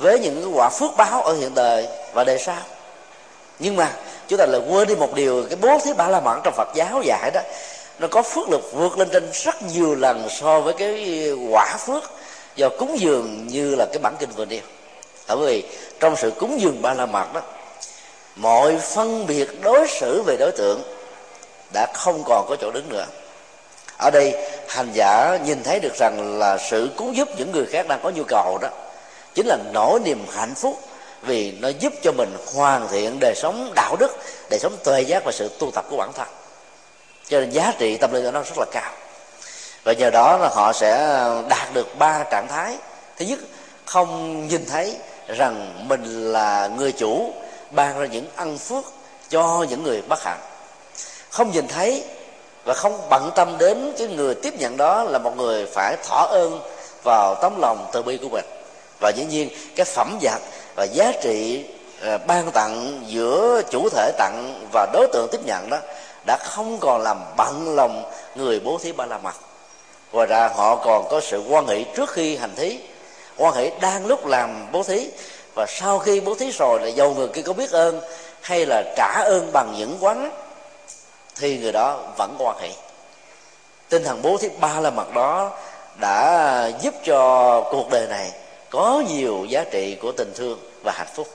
Speaker 3: với những cái quả phước báo ở hiện đời và đời sau. Nhưng mà, chúng ta lại quên đi một điều, cái bố thí ba la mật trong phật giáo dạy đó, nó có phước lực vượt lên trên rất nhiều lần so với cái quả phước do cúng dường như là cái bản kinh vừa nêu. Bởi vì trong sự cúng dường ba la mật đó, mọi phân biệt đối xử về đối tượng đã không còn có chỗ đứng nữa. Ở đây hành giả nhìn thấy được rằng là sự cứu giúp những người khác đang có nhu cầu đó chính là nỗi niềm hạnh phúc, vì nó giúp cho mình hoàn thiện đời sống đạo đức, đời sống tuệ giác và sự tu tập của bản thân. Cho nên giá trị tâm linh của nó rất là cao. Và nhờ đó là họ sẽ đạt được ba trạng thái. Thứ nhất, không nhìn thấy rằng mình là người chủ, ban ra những ân phước cho những người bất hạnh. Không nhìn thấy và không bận tâm đến cái người tiếp nhận đó là một người phải thọ ơn vào tấm lòng từ bi của mình và dĩ nhiên, cái phẩm vật và giá trị ờ, ban tặng giữa chủ thể tặng và đối tượng tiếp nhận đó đã không còn làm bận lòng người bố thí ba la mật. Ngoài ra, họ còn có sự quan hệ trước khi hành thí, quan hệ đang lúc làm bố thí. Và sau khi bố thí rồi là dầu người kia có biết ơn hay là trả ơn bằng những quán, thì người đó vẫn quan hệ. Tinh thần bố thí ba la mật đó đã giúp cho cuộc đời này có nhiều giá trị của tình thương và hạnh phúc.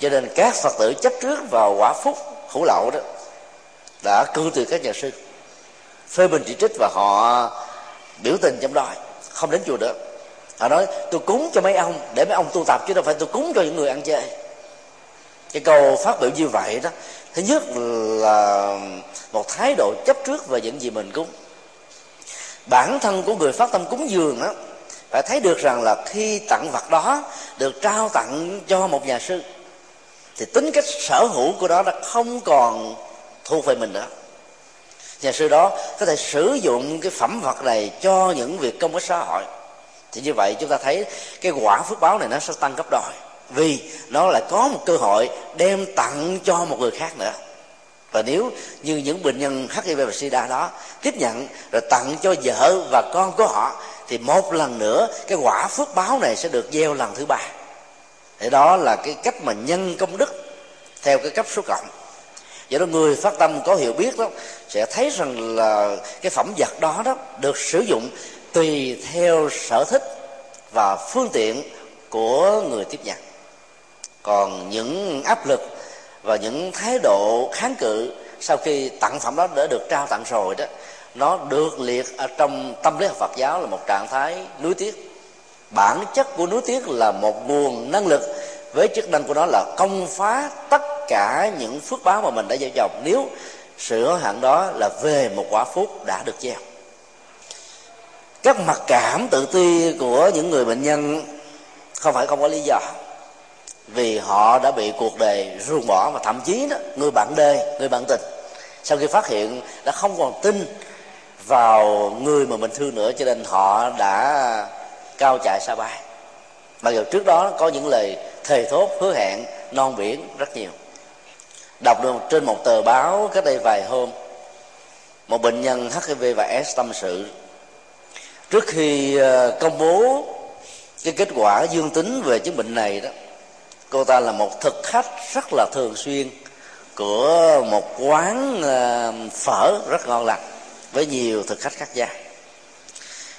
Speaker 3: Cho nên các phật tử chấp trước vào quả phúc hữu lậu đó đã cư từ các nhà sư, phê bình chỉ trích và họ biểu tình trong đó, không đến chùa được. Họ nói, tôi cúng cho mấy ông, để mấy ông tu tập chứ đâu phải tôi cúng cho những người ăn chơi. Cái câu phát biểu như vậy đó, thứ nhất là một thái độ chấp trước về những gì mình cúng. Bản thân của người phát tâm cúng dường đó phải thấy được rằng là khi tặng vật đó được trao tặng cho một nhà sư, thì tính cách sở hữu của đó đã không còn thuộc về mình nữa. Nhà sư đó có thể sử dụng cái phẩm vật này cho những việc công ích xã hội. Thì như vậy chúng ta thấy cái quả phước báo này nó sẽ tăng gấp đôi, vì nó lại có một cơ hội đem tặng cho một người khác nữa. Và nếu như những bệnh nhân HIV và SIDA đó tiếp nhận rồi tặng cho vợ và con của họ thì một lần nữa, cái quả phước báo này sẽ được gieo lần thứ ba. Thì đó là cái cách mà nhân công đức theo cái cấp số cộng. Do đó người phát tâm có hiểu biết đó, sẽ thấy rằng là cái phẩm vật đó đó được sử dụng tùy theo sở thích và phương tiện của người tiếp nhận. Còn những áp lực và những thái độ kháng cự sau khi tặng phẩm đó đã được trao tặng rồi đó nó được liệt ở trong tâm lý học Phật giáo là một trạng thái núi tiếc. Bản chất của núi tiếc là một nguồn năng lực. Với chức năng của nó là công phá tất cả những phước báo mà mình đã gieo trồng. Nếu sự hối hận đó là về một quả phúc đã được gieo. Các mặc cảm tự ti của những người bệnh nhân không phải không có lý do. Vì họ đã bị cuộc đời ruồng bỏ và thậm chí đó, người bạn đời, người bạn tình sau khi phát hiện đã không còn tin vào người mà mình thương nữa, cho nên họ đã cao chạy xa bay. Mặc dù trước đó có những lời thề thốt, hứa hẹn, non biển rất nhiều. Đọc được trên một tờ báo cách đây vài hôm, một bệnh nhân hiv và s tâm sự. Trước khi ờ, công bố cái kết quả dương tính về chứng bệnh này đó, cô ta là một thực khách rất là thường xuyên của một quán ờ, phở rất ngon lành với nhiều thực khách khác gia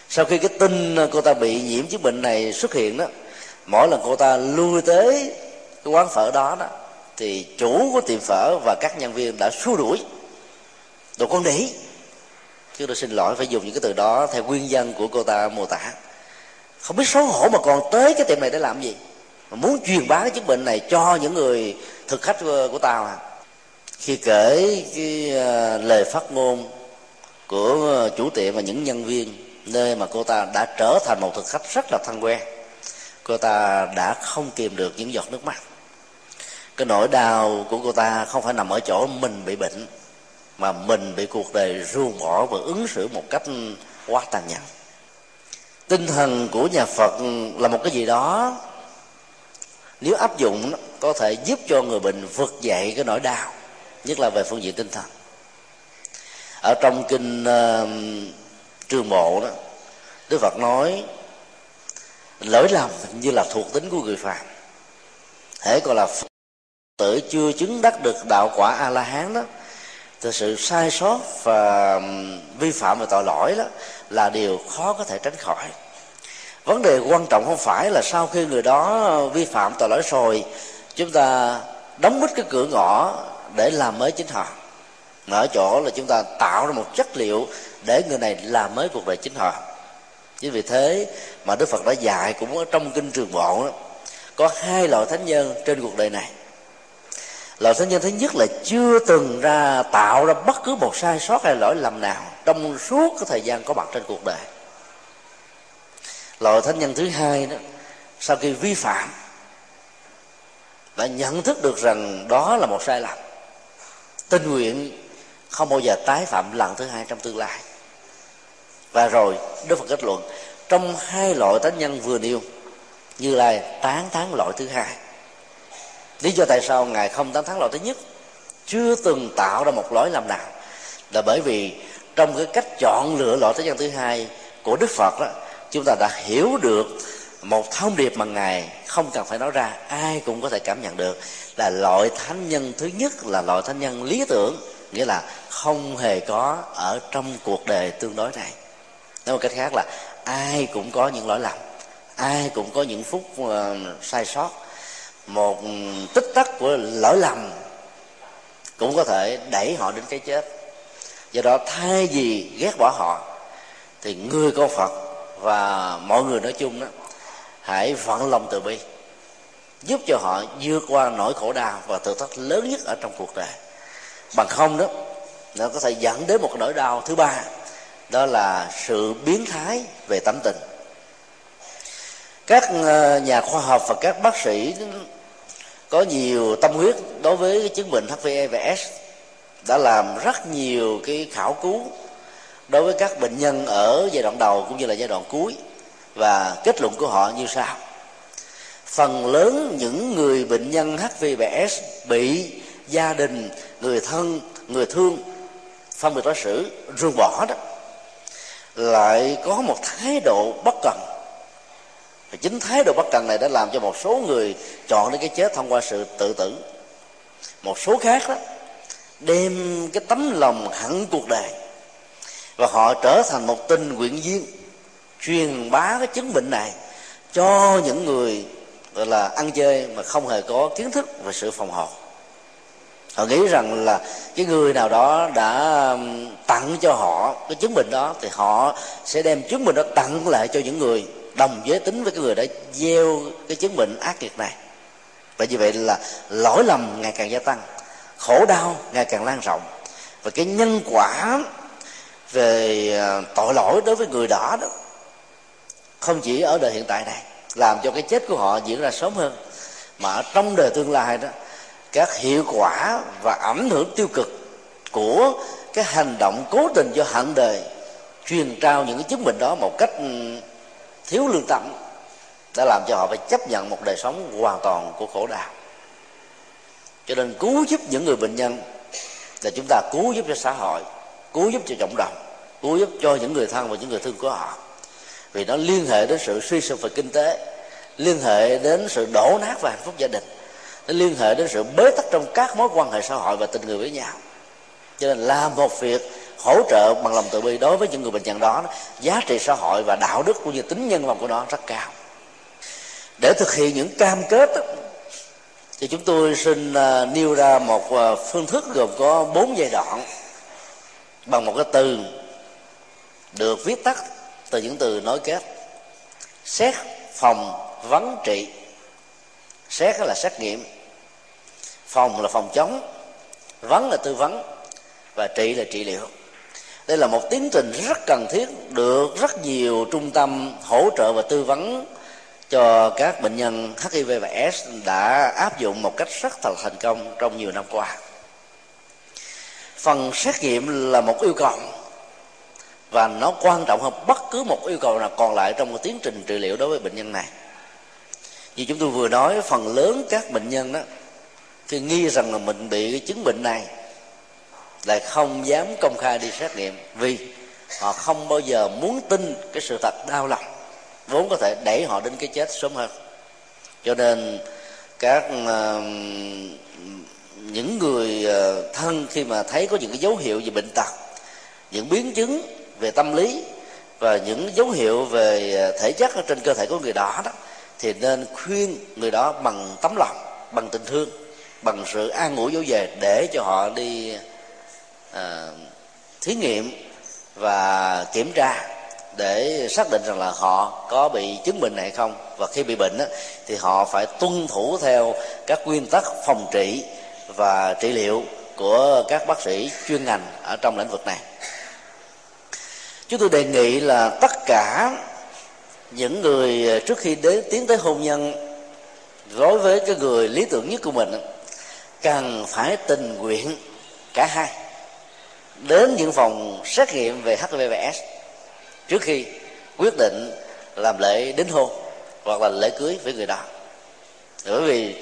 Speaker 3: sau khi cái tin cô ta bị nhiễm chứng bệnh này xuất hiện đó mỗi lần cô ta lui tới cái quán phở đó đó thì chủ của tiệm phở và các nhân viên đã xua đuổi. Đồ con đĩ, chứ tôi xin lỗi phải dùng những cái từ đó theo nguyên dân của cô ta mô tả. Không biết xấu hổ mà còn tới cái tiệm này để làm gì? Mà muốn truyền bá cái chứng bệnh này cho những người thực khách của, của tao à? Khi kể cái uh, lời phát ngôn của ờ, chủ tiệm và những nhân viên nơi mà cô ta đã trở thành một thực khách rất là thân quen. Cô ta đã không kìm được những giọt nước mắt. Cái nỗi đau của cô ta không phải nằm ở chỗ mình bị bệnh, mà mình bị cuộc đời ruồng bỏ và ứng xử một cách quá tàn nhẫn. Tinh thần của nhà phật là một cái gì đó, nếu áp dụng có thể giúp cho người bệnh vượt dậy cái nỗi đau, nhất là về phương diện tinh thần ở trong kinh uh, trường bộ đó đức phật nói lỗi lầm như là thuộc tính của người phàm. Hễ còn là phật tử chưa chứng đắc được đạo quả a la hán đó thì sự sai sót và vi phạm và tội lỗi đó là điều khó có thể tránh khỏi. Vấn đề quan trọng không phải là sau khi người đó vi phạm tội lỗi rồi chúng ta đóng bít cái cửa ngõ để làm mới chính họ ở chỗ là chúng ta tạo ra một chất liệu để người này làm mới cuộc đời chính họ. Chính vì thế mà đức phật đã dạy cũng ở trong kinh trường bộ đó, có hai loại thánh nhân trên cuộc đời này. Loại thánh nhân thứ nhất là chưa từng ra tạo ra bất cứ một sai sót hay lỗi lầm nào trong suốt cái thời gian có mặt trên cuộc đời. Loại thánh nhân thứ hai đó sau khi vi phạm đã nhận thức được rằng đó là một sai lầm tình nguyện không bao giờ tái phạm lần thứ hai trong tương lai. Và rồi, đức phật kết luận, trong hai loại tánh nhân vừa nêu, như lai tán thán loại thứ hai. Lý do tại sao ngài không tán thán loại thứ nhất? Chưa từng tạo ra một lỗi lầm nào. Là bởi vì trong cái cách chọn lựa loại tánh nhân thứ hai của đức phật đó, chúng ta đã hiểu được một thông điệp mà ngài không cần phải nói ra, ai cũng có thể cảm nhận được là loại thánh nhân thứ nhất là loại thánh nhân lý tưởng nghĩa là không hề có ở trong cuộc đời tương đối này. Nói một cách khác là ai cũng có những lỗi lầm ai cũng có những phút uh, sai sót. Một tích tắc của lỗi lầm cũng có thể đẩy họ đến cái chết. Do đó thay vì ghét bỏ họ thì người con phật và mọi người nói chung đó hãy vận lòng từ bi giúp cho họ vượt qua nỗi khổ đau và thử thách lớn nhất ở trong cuộc đời bằng không đó, nó có thể dẫn đến một nỗi đau thứ ba, đó là sự biến thái về tâm tình. Các ờ, nhà khoa học và các bác sĩ có nhiều tâm huyết đối với chứng bệnh HIV và S, đã làm rất nhiều cái khảo cứu đối với các bệnh nhân ở giai đoạn đầu cũng như là giai đoạn cuối và kết luận của họ như sau. Phần lớn những người bệnh nhân HIV/AIDS bị gia đình người thân, người thương. Phân biệt đối xử, ruồng bỏ đó. Lại có một thái độ bất cần. Và chính thái độ bất cần này đã làm cho một số người chọn đến cái chết thông qua sự tự tử. Một số khác đó, đem cái tấm lòng hẳn cuộc đời. Và họ trở thành một tình nguyện viên, truyền bá cái chứng bệnh này cho những người, gọi là, ăn chơi mà không hề có kiến thức về sự phòng hộ họ nghĩ rằng là cái người nào đó đã tặng cho họ cái chứng bệnh đó thì họ sẽ đem chứng bệnh đó tặng lại cho những người đồng giới tính với cái người đã gieo cái chứng bệnh ác liệt này. Và như vậy là lỗi lầm ngày càng gia tăng, khổ đau ngày càng lan rộng. Và cái nhân quả về ờ, tội lỗi đối với người đó đó không chỉ ở đời hiện tại này, làm cho cái chết của họ diễn ra sớm hơn, mà ở trong đời tương lai đó các hiệu quả và ảnh hưởng tiêu cực của cái hành động cố tình do hạng đời truyền trao những cái chứng bệnh đó một cách ừ, thiếu lương tâm đã làm cho họ phải chấp nhận một đời sống hoàn toàn của khổ đau. Cho nên cứu giúp những người bệnh nhân là chúng ta cứu giúp cho xã hội, cứu giúp cho cộng đồng, cứu giúp cho những người thân và những người thương của họ. Vì nó liên hệ đến sự suy sụp về kinh tế, liên hệ đến sự đổ nát và hạnh phúc gia đình nó liên hệ đến sự bế tắc trong các mối quan hệ xã hội và tình người với nhau. Cho nên làm một việc hỗ trợ bằng lòng từ bi đối với những người bệnh nhân đó, giá trị xã hội và đạo đức cũng như tính nhân văn của nó rất cao. Để thực hiện những cam kết thì chúng tôi xin à, nêu ra một à, phương thức gồm có bốn giai đoạn bằng một cái từ được viết tắt từ những từ nối kết. Xét, phòng, vấn trị xét là xét nghiệm phòng là phòng chống vấn là tư vấn, và trị là trị liệu đây là một tiến trình rất cần thiết, được rất nhiều trung tâm hỗ trợ và tư vấn cho các bệnh nhân HIV và S đã áp dụng một cách rất là thành công trong nhiều năm qua. Phần xét nghiệm là một yêu cầu, và nó quan trọng hơn bất cứ một yêu cầu nào còn lại trong một tiến trình trị liệu đối với bệnh nhân này. Như chúng tôi vừa nói, phần lớn các bệnh nhân đó khi nghi rằng là mình bị cái chứng bệnh này lại không dám công khai đi xét nghiệm vì họ không bao giờ muốn tin cái sự thật đau lòng vốn có thể đẩy họ đến cái chết sớm hơn. Cho nên các uh, những người uh, thân khi mà thấy có những cái dấu hiệu về bệnh tật những biến chứng về tâm lý và những dấu hiệu về ờ, thể chất ở trên cơ thể của người đó đó thì nên khuyên người đó bằng tấm lòng bằng tình thương bằng sự an ủi dỗ về để cho họ đi uh, thí nghiệm và kiểm tra để xác định rằng là họ có bị chứng bệnh này không. Và khi bị bệnh đó, thì họ phải tuân thủ theo các nguyên tắc phòng trị và trị liệu của các bác sĩ chuyên ngành ở trong lĩnh vực này. Chúng tôi đề nghị là tất cả những người à, trước khi đến, tiến tới hôn nhân, đối với cái người lý tưởng nhất của mình cần phải tình nguyện cả hai đến những phòng xét nghiệm về Hivs trước khi quyết định làm lễ đính hôn hoặc là lễ cưới với người đó. Bởi vì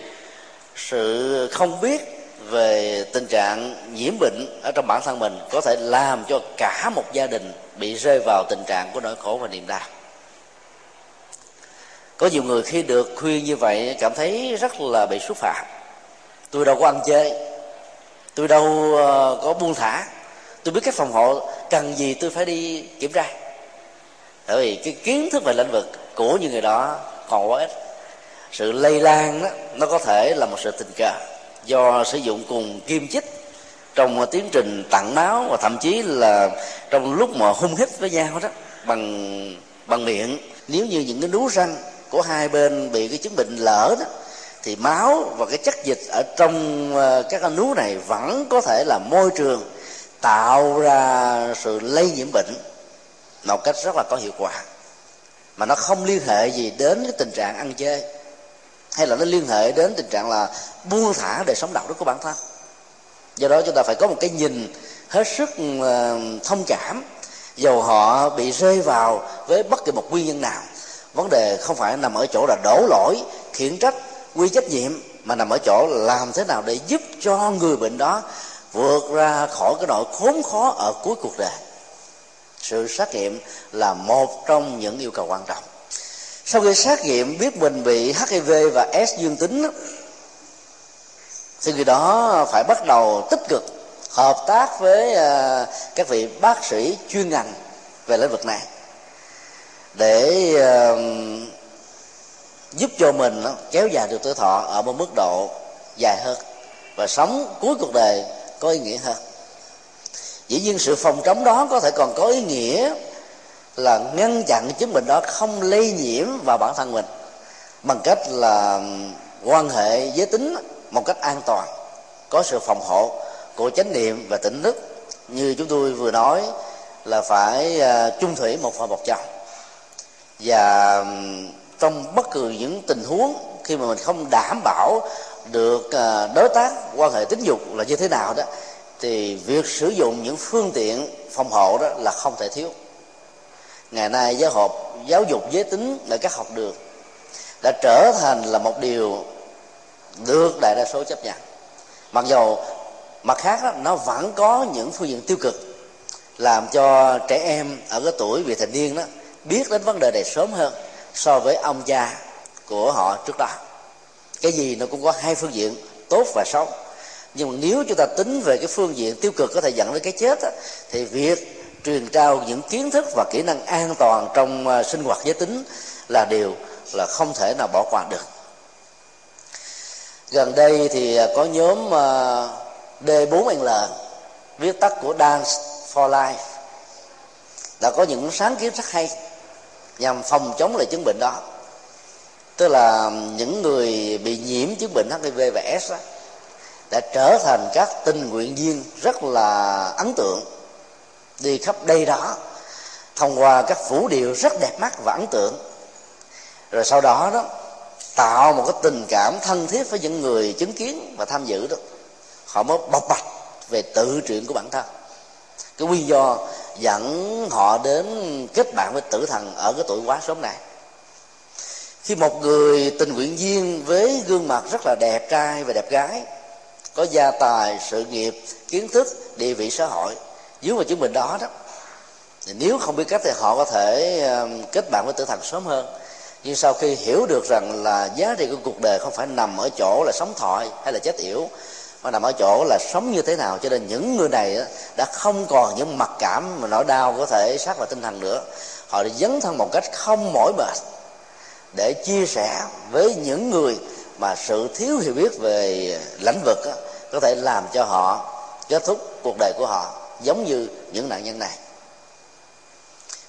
Speaker 3: sự không biết về tình trạng nhiễm bệnh ở trong bản thân mình có thể làm cho cả một gia đình bị rơi vào tình trạng của nỗi khổ và niềm đau có nhiều người khi được khuyên như vậy cảm thấy rất là bị xúc phạm. Tôi đâu có ăn chơi, tôi đâu ờ, có buông thả. Tôi biết các phòng hộ cần gì tôi phải đi kiểm tra. Bởi vì cái kiến thức về lĩnh vực của những người đó còn quá ít. Sự lây lan đó nó có thể là một sự tình cờ do sử dụng cùng kim chích trong tiến trình tặng máu và thậm chí là trong lúc mà hung hít với nhau đó, bằng bằng miệng. Nếu như những cái nú răng của hai bên bị cái chứng bệnh lỡ đó, thì máu và cái chất dịch ở trong ờ, các cái núi này vẫn có thể là môi trường tạo ra sự lây nhiễm bệnh một cách rất là có hiệu quả. Mà nó không liên hệ gì đến cái tình trạng ăn chơi, hay là nó liên hệ đến tình trạng là buông thả đời sống đạo đức của bản thân. Do đó chúng ta phải có một cái nhìn hết sức ờ, thông cảm, dầu họ bị rơi vào với bất kỳ một nguyên nhân nào vấn đề không phải nằm ở chỗ là đổ lỗi, khiển trách, quy trách nhiệm, mà nằm ở chỗ làm thế nào để giúp cho người bệnh đó vượt ra khỏi cái nỗi khốn khó ở cuối cuộc đời. Sự xét nghiệm là một trong những yêu cầu quan trọng. Sau khi xét nghiệm biết mình bị hiv và s dương tính, thì người đó phải bắt đầu tích cực hợp tác với à, các vị bác sĩ chuyên ngành về lĩnh vực này để uh, giúp cho mình kéo dài được tuổi thọ ở một mức độ dài hơn. Và sống cuối cuộc đời có ý nghĩa hơn. Dĩ nhiên sự phòng chống đó có thể còn có ý nghĩa là ngăn chặn chứng bệnh đó không lây nhiễm vào bản thân mình bằng cách là quan hệ giới tính một cách an toàn có sự phòng hộ của chánh niệm và tỉnh thức. Như chúng tôi vừa nói là phải ờ, chung thủy một phần một chồng và trong bất cứ những tình huống khi mà mình không đảm bảo được ờ, đối tác quan hệ tính dục là như thế nào đó thì việc sử dụng những phương tiện phòng hộ đó là không thể thiếu. Ngày nay giáo hộp giáo dục giới tính ở các học đường đã trở thành là một điều được đại đa số chấp nhận. Mặc dù mặt khác đó, nó vẫn có những phương diện tiêu cực làm cho trẻ em ở cái tuổi vị thành niên đó biết đến vấn đề này sớm hơn so với ông cha của họ trước đó. Cái gì nó cũng có hai phương diện tốt và xấu. Nhưng mà nếu chúng ta tính về cái phương diện tiêu cực có thể dẫn đến cái chết đó, thì việc truyền trao những kiến thức và kỹ năng an toàn trong à, sinh hoạt giới tính là điều là không thể nào bỏ qua được. Gần đây thì à, có nhóm à, D4L viết tắt của Dance for Life đã có những sáng kiến rất hay nhằm phòng chống lại chứng bệnh đó. Tức là những người bị nhiễm chứng bệnh HIV và S đó, đã trở thành các tình nguyện viên rất là ấn tượng đi khắp đây đó thông qua các vũ điệu rất đẹp mắt và ấn tượng. Rồi sau đó đó tạo một cái tình cảm thân thiết với những người chứng kiến và tham dự đó. Họ mới bộc bạch về tự truyện của bản thân. Cái nguyên do dẫn họ đến kết bạn với tử thần ở cái tuổi quá sớm này. Khi một người tình nguyện viên với gương mặt rất là đẹp trai và đẹp gái, có gia tài, sự nghiệp, kiến thức, địa vị xã hội, dưới vào chứng mình đó đó, thì nếu không biết cách thì họ có thể um, kết bạn với tử thần sớm hơn. Nhưng sau khi hiểu được rằng là giá trị của cuộc đời không phải nằm ở chỗ là sống thọ hay là chết yểu mà nằm ở chỗ là sống như thế nào, cho nên những người này đã không còn những mặc cảm mà nỗi đau có thể sát vào tinh thần nữa. Họ đã dấn thân một cách không mỏi mệt để chia sẻ với những người mà sự thiếu hiểu biết về lãnh vực có thể làm cho họ kết thúc cuộc đời của họ giống như những nạn nhân này.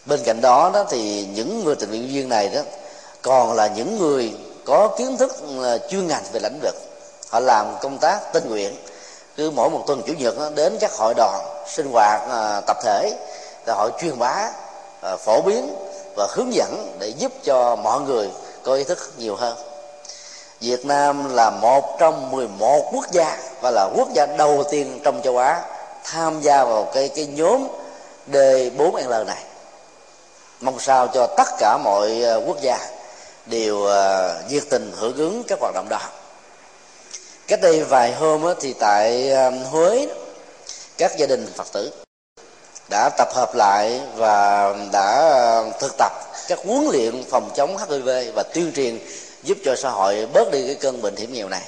Speaker 3: Bên cạnh đó đó thì những người tình nguyện viên này đó, còn là những người có kiến thức ờ, chuyên ngành về lĩnh vực họ làm công tác tình nguyện. Cứ mỗi một tuần chủ nhật đến các hội đoàn sinh hoạt à, tập thể, là họ truyền bá à, phổ biến và hướng dẫn để giúp cho mọi người có ý thức nhiều hơn. Việt Nam là một trong 11 quốc gia và là quốc gia đầu tiên trong châu Á tham gia vào cái cái nhóm D4L này. Mong sao cho tất cả mọi à, quốc gia đều nhiệt tình hưởng ứng các hoạt động đó cách đây vài hôm thì tại um, Huế, các gia đình Phật tử đã tập hợp lại và đã um, thực tập các huấn luyện phòng chống HIV và tuyên truyền giúp cho xã hội bớt đi cái cơn bệnh hiểm nghèo này.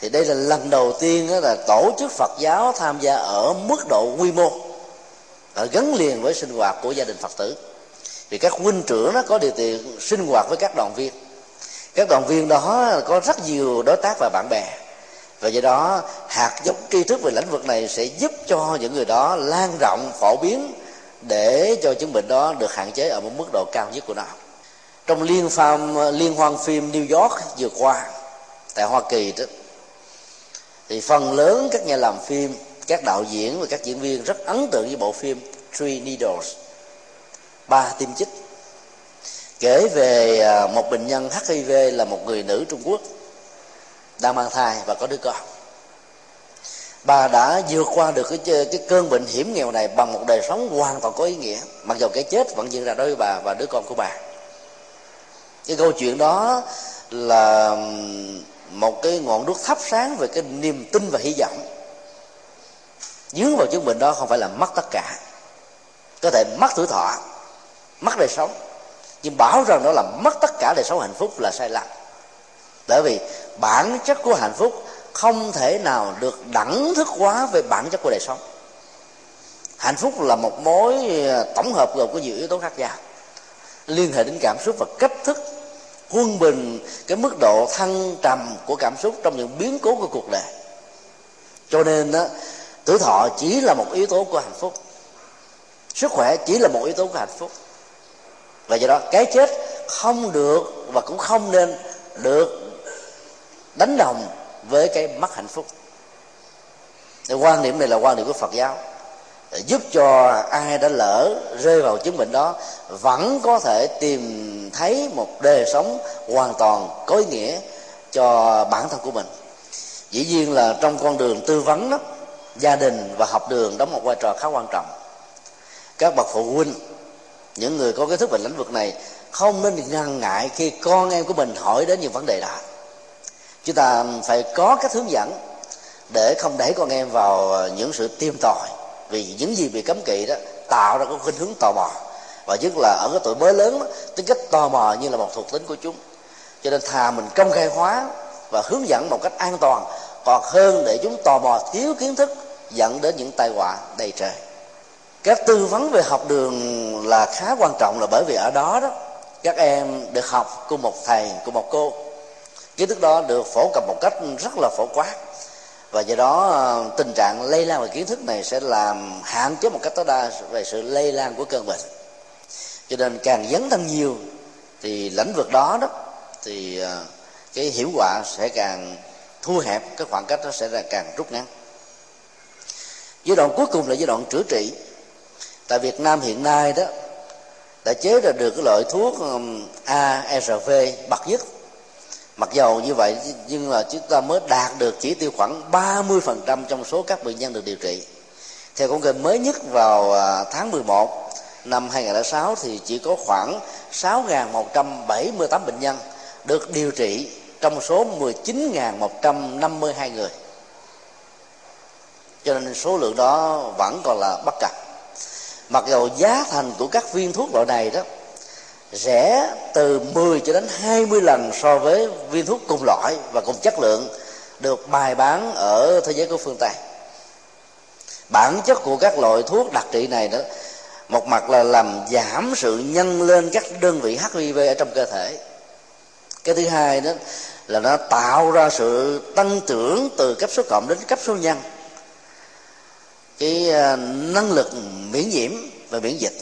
Speaker 3: Thì đây là lần đầu tiên đó là tổ chức Phật giáo tham gia ở mức độ quy mô, ở gắn liền với sinh hoạt của gia đình Phật tử. Vì các huynh trưởng nó có điều kiện sinh hoạt với các đoàn viên. Các đoàn viên đó có rất nhiều đối tác và bạn bè và do đó, hạt giống tri thức về lĩnh vực này sẽ giúp cho những người đó lan rộng, phổ biến để cho chứng bệnh đó được hạn chế ở một mức độ cao nhất của nó. Trong liên phim liên hoan phim New York vừa qua, tại Hoa Kỳ đó, thì phần lớn các nhà làm phim, các đạo diễn và các diễn viên rất ấn tượng với bộ phim Three Needles, ba tiêm chích. Kể về à, một bệnh nhân HIV là một người nữ Trung Quốc đang mang thai và có đứa con. Bà đã vượt qua được cái cái cơn bệnh hiểm nghèo này bằng một đời sống hoàn toàn có ý nghĩa, mặc dù cái chết vẫn diễn ra đối với bà và đứa con của bà. Cái câu chuyện đó là một cái ngọn đuốc thắp sáng về cái niềm tin và hy vọng. Dướng vào chứng bệnh đó không phải là mất tất cả, có thể mất tuổi thọ mất đời sống, nhưng bảo rằng đó là mất tất cả đời sống hạnh phúc là sai lầm bởi vì bản chất của hạnh phúc không thể nào được đẳng thức hóa về bản chất của đời sống. Hạnh phúc là một mối ờ, tổng hợp gồm có nhiều yếu tố khác nhau, liên hệ đến cảm xúc và cách thức quân bình, cái mức độ thăng trầm của cảm xúc trong những biến cố của cuộc đời. Cho nên đó tuổi thọ chỉ là một yếu tố của hạnh phúc. Sức khỏe chỉ là một yếu tố của hạnh phúc. Và do đó cái chết không được và cũng không nên được đánh đồng với cái mất hạnh phúc. Thì quan điểm này là quan điểm của phật giáo. Để giúp cho ai đã lỡ rơi vào chứng bệnh đó, vẫn có thể tìm thấy một đời sống hoàn toàn có ý nghĩa cho bản thân của mình. Dĩ nhiên là trong con đường tư vấn đó, gia đình và học đường đóng một vai trò khá quan trọng. Các bậc phụ huynh, những người có kiến thức về lĩnh vực này, không nên ngần ngại khi con em của mình hỏi đến những vấn đề đó chúng ta phải có cách hướng dẫn để không đẩy con em vào những sự tiêm tòi vì những gì bị cấm kỵ đó tạo ra cái khuynh hướng tò mò. Và nhất là ở cái tuổi mới lớn đó, tính cách tò mò như là một thuộc tính của chúng. Cho nên thà mình công khai hóa và hướng dẫn một cách an toàn còn hơn để chúng tò mò thiếu kiến thức dẫn đến những tai họa đầy trời các tư vấn về học đường là khá quan trọng là bởi vì ở đó đó các em được học cùng một thầy cùng một cô kiến thức đó được phổ cập một cách rất là phổ quát. Và do đó ờ, tình trạng lây lan về kiến thức này sẽ làm hạn chế một cách tối đa về sự lây lan của cơn bệnh. Cho nên càng dấn thân nhiều, thì lĩnh vực đó đó, thì ờ, cái hiệu quả sẽ càng thu hẹp, cái khoảng cách nó sẽ là càng rút ngắn. Giai đoạn cuối cùng là giai đoạn chữa trị. Tại Việt Nam hiện nay đó, đã chế ra được cái loại thuốc ARV bậc nhất mặc dầu như vậy, nhưng mà chúng ta mới đạt được chỉ tiêu khoảng 30% trong số các bệnh nhân được điều trị. Theo thống kê mới nhất vào à, tháng 11 năm 2006 thì chỉ có khoảng 6.178 bệnh nhân được điều trị trong số 19.152 người. Cho nên số lượng đó vẫn còn là bất cập. Mặc dù giá thành của các viên thuốc loại này đó rẻ từ 10 cho đến 20 lần so với viên thuốc cùng loại và cùng chất lượng được bày bán ở thế giới của phương Tây. Bản chất của các loại thuốc đặc trị này đó, một mặt là làm giảm sự nhân lên các đơn vị HIV ở trong cơ thể. Cái thứ hai đó là nó tạo ra sự tăng trưởng từ cấp số cộng đến cấp số nhân. Cái à, năng lực miễn nhiễm và miễn dịch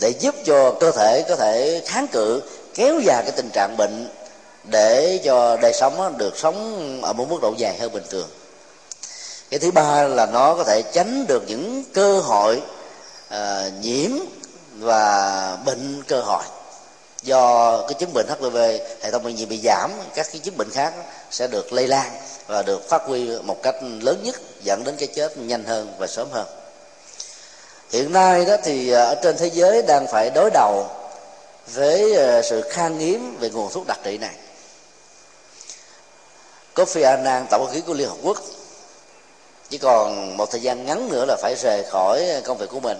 Speaker 3: để giúp cho cơ thể có thể kháng cự kéo dài cái tình trạng bệnh để cho đời sống được sống ở một mức độ dài hơn bình thường. Cái thứ ba là nó có thể tránh được những cơ hội uh, nhiễm và bệnh cơ hội. Do cái chứng bệnh HIV hệ thống miễn dịch bị giảm các cái chứng bệnh khác sẽ được lây lan và được phát huy một cách lớn nhất dẫn đến cái chết nhanh hơn và sớm hơn hiện nay đó thì à, ở trên thế giới đang phải đối đầu với à, sự khan hiếm về nguồn thuốc đặc trị này. Kofi Annan, tổng thư ký của Liên Hợp Quốc, chỉ còn một thời gian ngắn nữa là phải rời khỏi công việc của mình,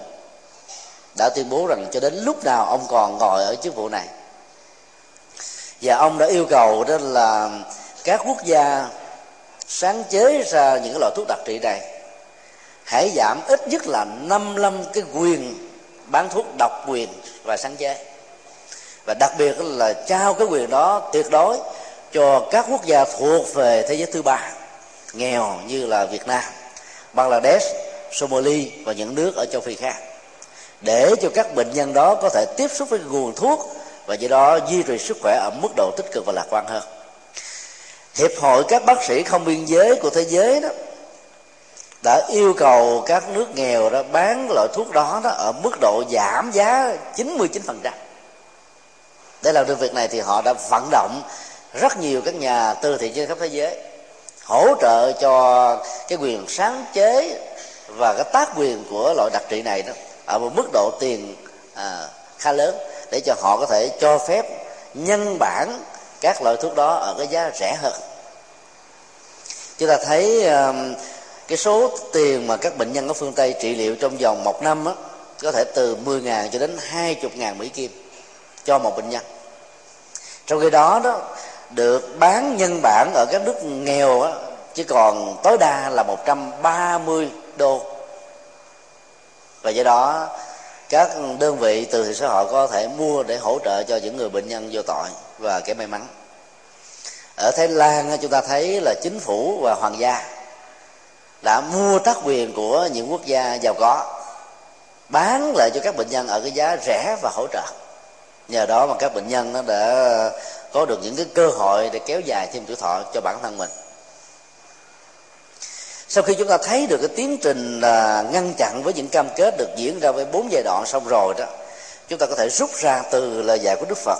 Speaker 3: đã tuyên bố rằng cho đến lúc nào ông còn ngồi ở chức vụ này. Và ông đã yêu cầu đó là các quốc gia sáng chế ra những loại thuốc đặc trị này hãy giảm ít nhất là 55 cái quyền bán thuốc độc quyền và sáng chế. Và đặc biệt là trao cái quyền đó tuyệt đối cho các quốc gia thuộc về thế giới thứ ba nghèo như là Việt Nam, Bangladesh, Somalia và những nước ở châu Phi khác để cho các bệnh nhân đó có thể tiếp xúc với nguồn thuốc và do đó duy trì sức khỏe ở mức độ tích cực và lạc quan hơn. Hiệp hội các bác sĩ không biên giới của thế giới đó đã yêu cầu các nước nghèo đó bán loại thuốc đó, đó ở mức độ giảm giá 99% để làm được việc này thì họ đã vận động rất nhiều các nhà từ thiện trên khắp thế giới hỗ trợ cho cái quyền sáng chế và cái tác quyền của loại đặc trị này đó ở một mức độ tiền à, khá lớn để cho họ có thể cho phép nhân bản các loại thuốc đó ở cái giá rẻ hơn. Chúng ta thấy cái số tiền mà các bệnh nhân ở phương tây trị liệu trong vòng một năm á, có thể từ 10.000 cho đến 20.000 Mỹ Kim cho một bệnh nhân. Trong khi đó đó được bán nhân bản ở các nước nghèo á, chỉ còn tối đa là 130 đô. Và do đó các đơn vị từ thiện xã hội có thể mua để hỗ trợ cho những người bệnh nhân vô tội và cái may mắn. Ở thái lan chúng ta thấy là chính phủ và hoàng gia đã mua tác quyền của những quốc gia giàu có, bán lại cho các bệnh nhân ở cái giá rẻ và hỗ trợ. Nhờ đó mà các bệnh nhân nó đã có được những cái cơ hội để kéo dài thêm tuổi thọ cho bản thân mình. Sau khi chúng ta thấy được cái tiến trình là ngăn chặn với những cam kết được diễn ra với bốn giai đoạn xong rồi đó, chúng ta có thể rút ra từ lời dạy của đức phật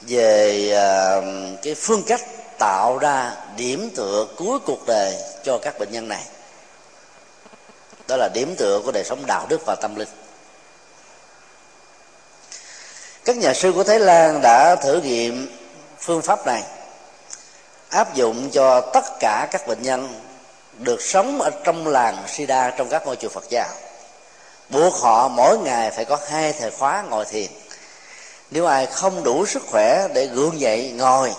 Speaker 3: về à, cái phương cách tạo ra điểm tựa cuối cuộc đời cho các bệnh nhân này. Đó là điểm tựa của đời sống đạo đức và tâm linh. Các nhà sư của thái lan đã thử nghiệm phương pháp này, áp dụng cho tất cả các bệnh nhân được sống ở trong làng sida trong các ngôi chùa phật giáo. Buộc họ mỗi ngày phải có hai thời khóa ngồi thiền. Nếu ai không đủ sức khỏe để gượng dậy ngồi,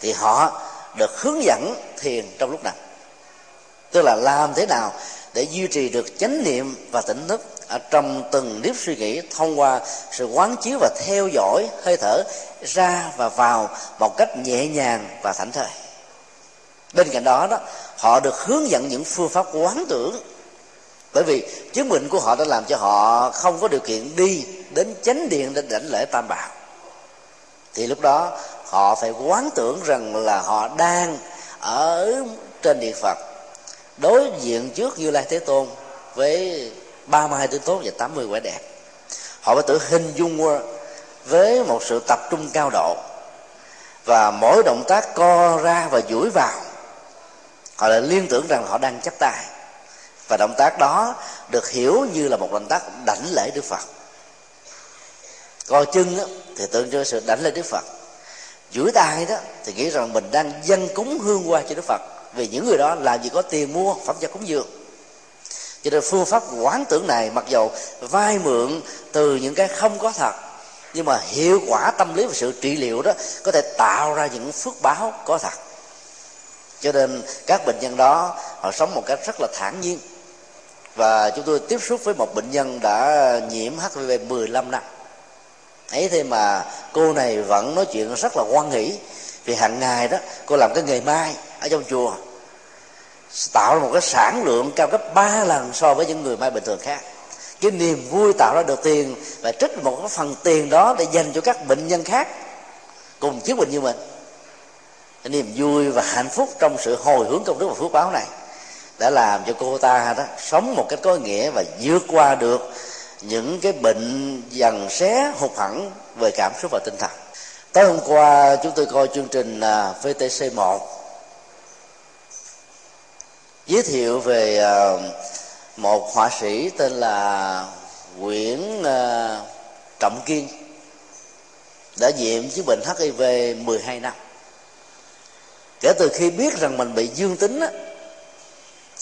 Speaker 3: thì họ được hướng dẫn thiền trong lúc nào tức là làm thế nào để duy trì được chánh niệm và tỉnh thức ở trong từng nếp suy nghĩ thông qua sự quán chiếu và theo dõi hơi thở ra và vào một cách nhẹ nhàng và thảnh thơi. Bên cạnh đó đó, họ được hướng dẫn những phương pháp quán tưởng. Bởi vì chứng bệnh của họ đã làm cho họ không có điều kiện đi đến chánh điện để đảnh lễ tam bảo. Thì lúc đó, họ phải quán tưởng rằng là họ đang ở trên điện phật đối diện trước như lai thế tôn với ba mươi hai tướng tốt và tám mươi đẹp. Họ phải tự hình dung với một sự tập trung cao độ và mỗi động tác co ra và duỗi vào, họ lại liên tưởng rằng họ đang chấp tay. Và động tác đó được hiểu như là một động tác đảnh lễ đức phật. Co chân thì tượng cho sự đảnh lễ đức phật. Duỗi tay đó thì nghĩ rằng mình đang dân cúng hương qua cho đức phật vì những người đó làm gì có tiền mua phẩm vật cúng dường. Cho nên phương pháp quán tưởng này mặc dầu vay mượn từ những cái không có thật, nhưng mà hiệu quả tâm lý và sự trị liệu đó có thể tạo ra những phước báo có thật. Cho nên các bệnh nhân đó, họ sống một cách rất là thản nhiên. Và chúng tôi tiếp xúc với một bệnh nhân đã nhiễm HIV 15 năm ấy thế mà cô này vẫn nói chuyện rất là quan hỷ, vì hàng ngày đó cô làm cái nghề mai ở trong chùa, tạo ra một cái sản lượng cao gấp ba lần so với những người may bình thường khác. Cái niềm vui tạo ra được tiền và trích một cái phần tiền đó để dành cho các bệnh nhân khác cùng chứng bệnh như mình. Cái niềm vui và hạnh phúc trong sự hồi hướng công đức và phước báo này đã làm cho cô ta đó sống một cách có nghĩa và vượt qua được những cái bệnh dần xé, hụt hẳn về cảm xúc và tinh thần. Tối hôm qua, chúng tôi coi chương trình à, VTC 1 giới thiệu về ờ, một họa sĩ tên là Nguyễn ờ, Trọng Kiên đã nhiễm chứng bệnh HIV 12 năm. Kể từ khi biết rằng mình bị dương tính á,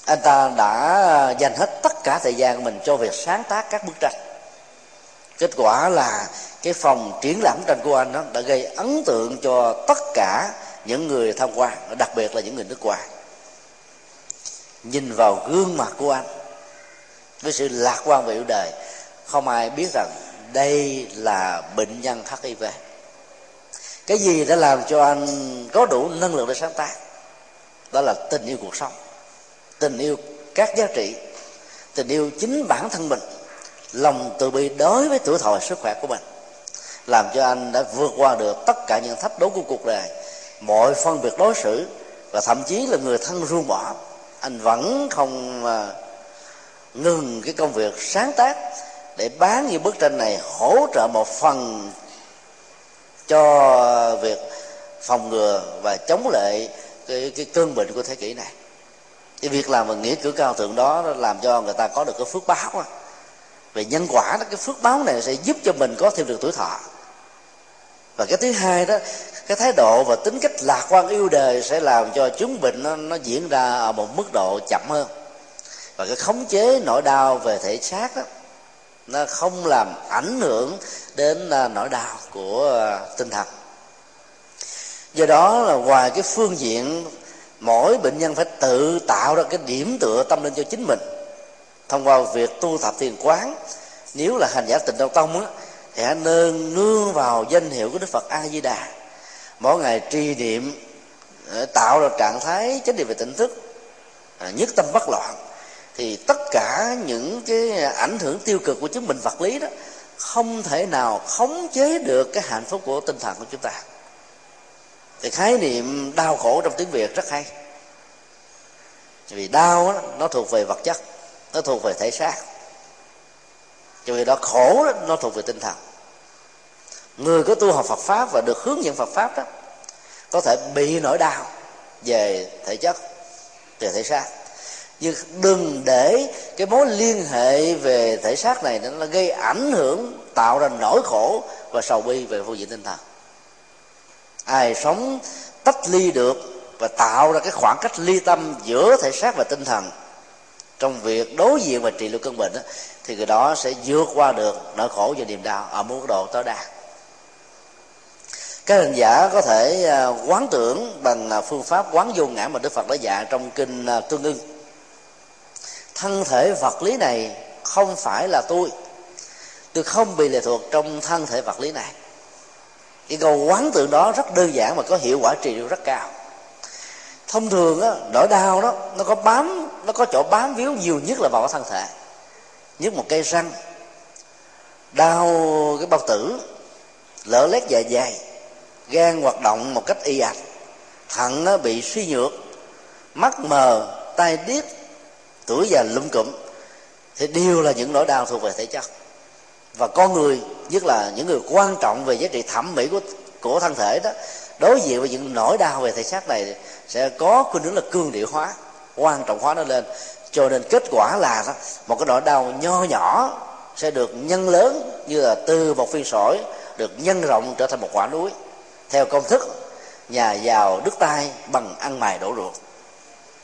Speaker 3: anh ta đã dành hết tất cả thời gian của mình cho việc sáng tác các bức tranh. Kết quả là cái phòng triển lãm tranh của anh đó đã gây ấn tượng cho tất cả những người tham quan đặc biệt là những người nước ngoài nhìn vào gương mặt của anh. Với sự lạc quan về yêu đời, không ai biết rằng đây là bệnh nhân hiv cái gì đã làm cho anh có đủ năng lượng để sáng tác? Đó là tình yêu cuộc sống, tình yêu các giá trị, tình yêu chính bản thân mình, lòng từ bi đối với tuổi thọ sức khỏe của mình, làm cho anh đã vượt qua được tất cả những thách đố của cuộc đời, mọi phân biệt đối xử và thậm chí là người thân ruông bỏ anh vẫn không mà ngừng cái công việc sáng tác để bán những bức tranh này hỗ trợ một phần cho việc phòng ngừa và chống lại cái, cái cơn bệnh của thế kỷ này cái việc làm và nghĩa cử cao thượng đó làm cho người ta có được cái phước báo đó. về nhân quả đó cái phước báo này sẽ giúp cho mình có thêm được tuổi thọ và cái thứ hai đó cái thái độ và tính cách lạc quan yêu đời sẽ làm cho chứng bệnh nó, nó diễn ra ở một mức độ chậm hơn. Và cái khống chế nỗi đau về thể xác đó nó không làm ảnh hưởng đến à, nỗi đau của à, tinh thần. Do đó là ngoài cái phương diện mỗi bệnh nhân phải tự tạo ra cái điểm tựa tâm linh cho chính mình. Thông qua việc tu tập thiền quán nếu là hành giả tịnh độ tông á thì hãy nên nương vào danh hiệu của đức phật a di đà mỗi ngày trì niệm ờ, tạo ra trạng thái chánh niệm về tỉnh thức à, nhất tâm bất loạn thì tất cả những cái ảnh hưởng tiêu cực của chứng bệnh vật lý đó không thể nào khống chế được cái hạnh phúc của tinh thần của chúng ta. Thì khái niệm đau khổ trong tiếng việt rất hay. Vì đau đó, nó thuộc về vật chất nó thuộc về thể xác cho vì đó khổ đó, nó thuộc về tinh thần. Người có tu học phật pháp và được hướng dẫn phật pháp đó có thể bị nỗi đau về thể chất về thể xác. Nhưng đừng để cái mối liên hệ về thể xác này nó gây ảnh hưởng tạo ra nỗi khổ và sầu bi về phương diện tinh thần. Ai sống tách ly được và tạo ra cái khoảng cách ly tâm giữa thể xác và tinh thần trong việc đối diện và trị liệu căn bệnh đó, thì người đó sẽ vượt qua được nỗi khổ và niềm đau ở mức độ tối đa. Các hành giả có thể à, quán tưởng bằng à, phương pháp quán vô ngã mà đức phật đã dạy trong kinh à, tương ưng. Thân thể vật lý này không phải là tôi. Tôi không bị lệ thuộc trong thân thể vật lý này. Cái câu quán tưởng đó rất đơn giản mà có hiệu quả trị liệu rất cao thông thường á, nỗi đau đó, nó có bám, nó có chỗ bám víu nhiều nhất là vào cái thân thể. Nhất một cây răng. Đau cái bao tử lỡ lét dạ dày gan hoạt động một cách y ạch. Thận nó bị suy nhược, mắt mờ, tai điếc tuổi già lum cụm. Thì đều là những nỗi đau thuộc về thể chất. Và con người, nhất là những người quan trọng về giá trị thẩm mỹ của của thân thể đó đối diện với những nỗi đau về thể xác này sẽ có khuynh hướng là cương điệu hóa quan trọng hóa nó lên. Cho nên kết quả là đó, một cái nỗi đau nho nhỏ sẽ được nhân lớn như là từ một viên sỏi được nhân rộng trở thành một quả núi. Theo công thức nhà giàu đứt tay bằng ăn mài đổ ruột.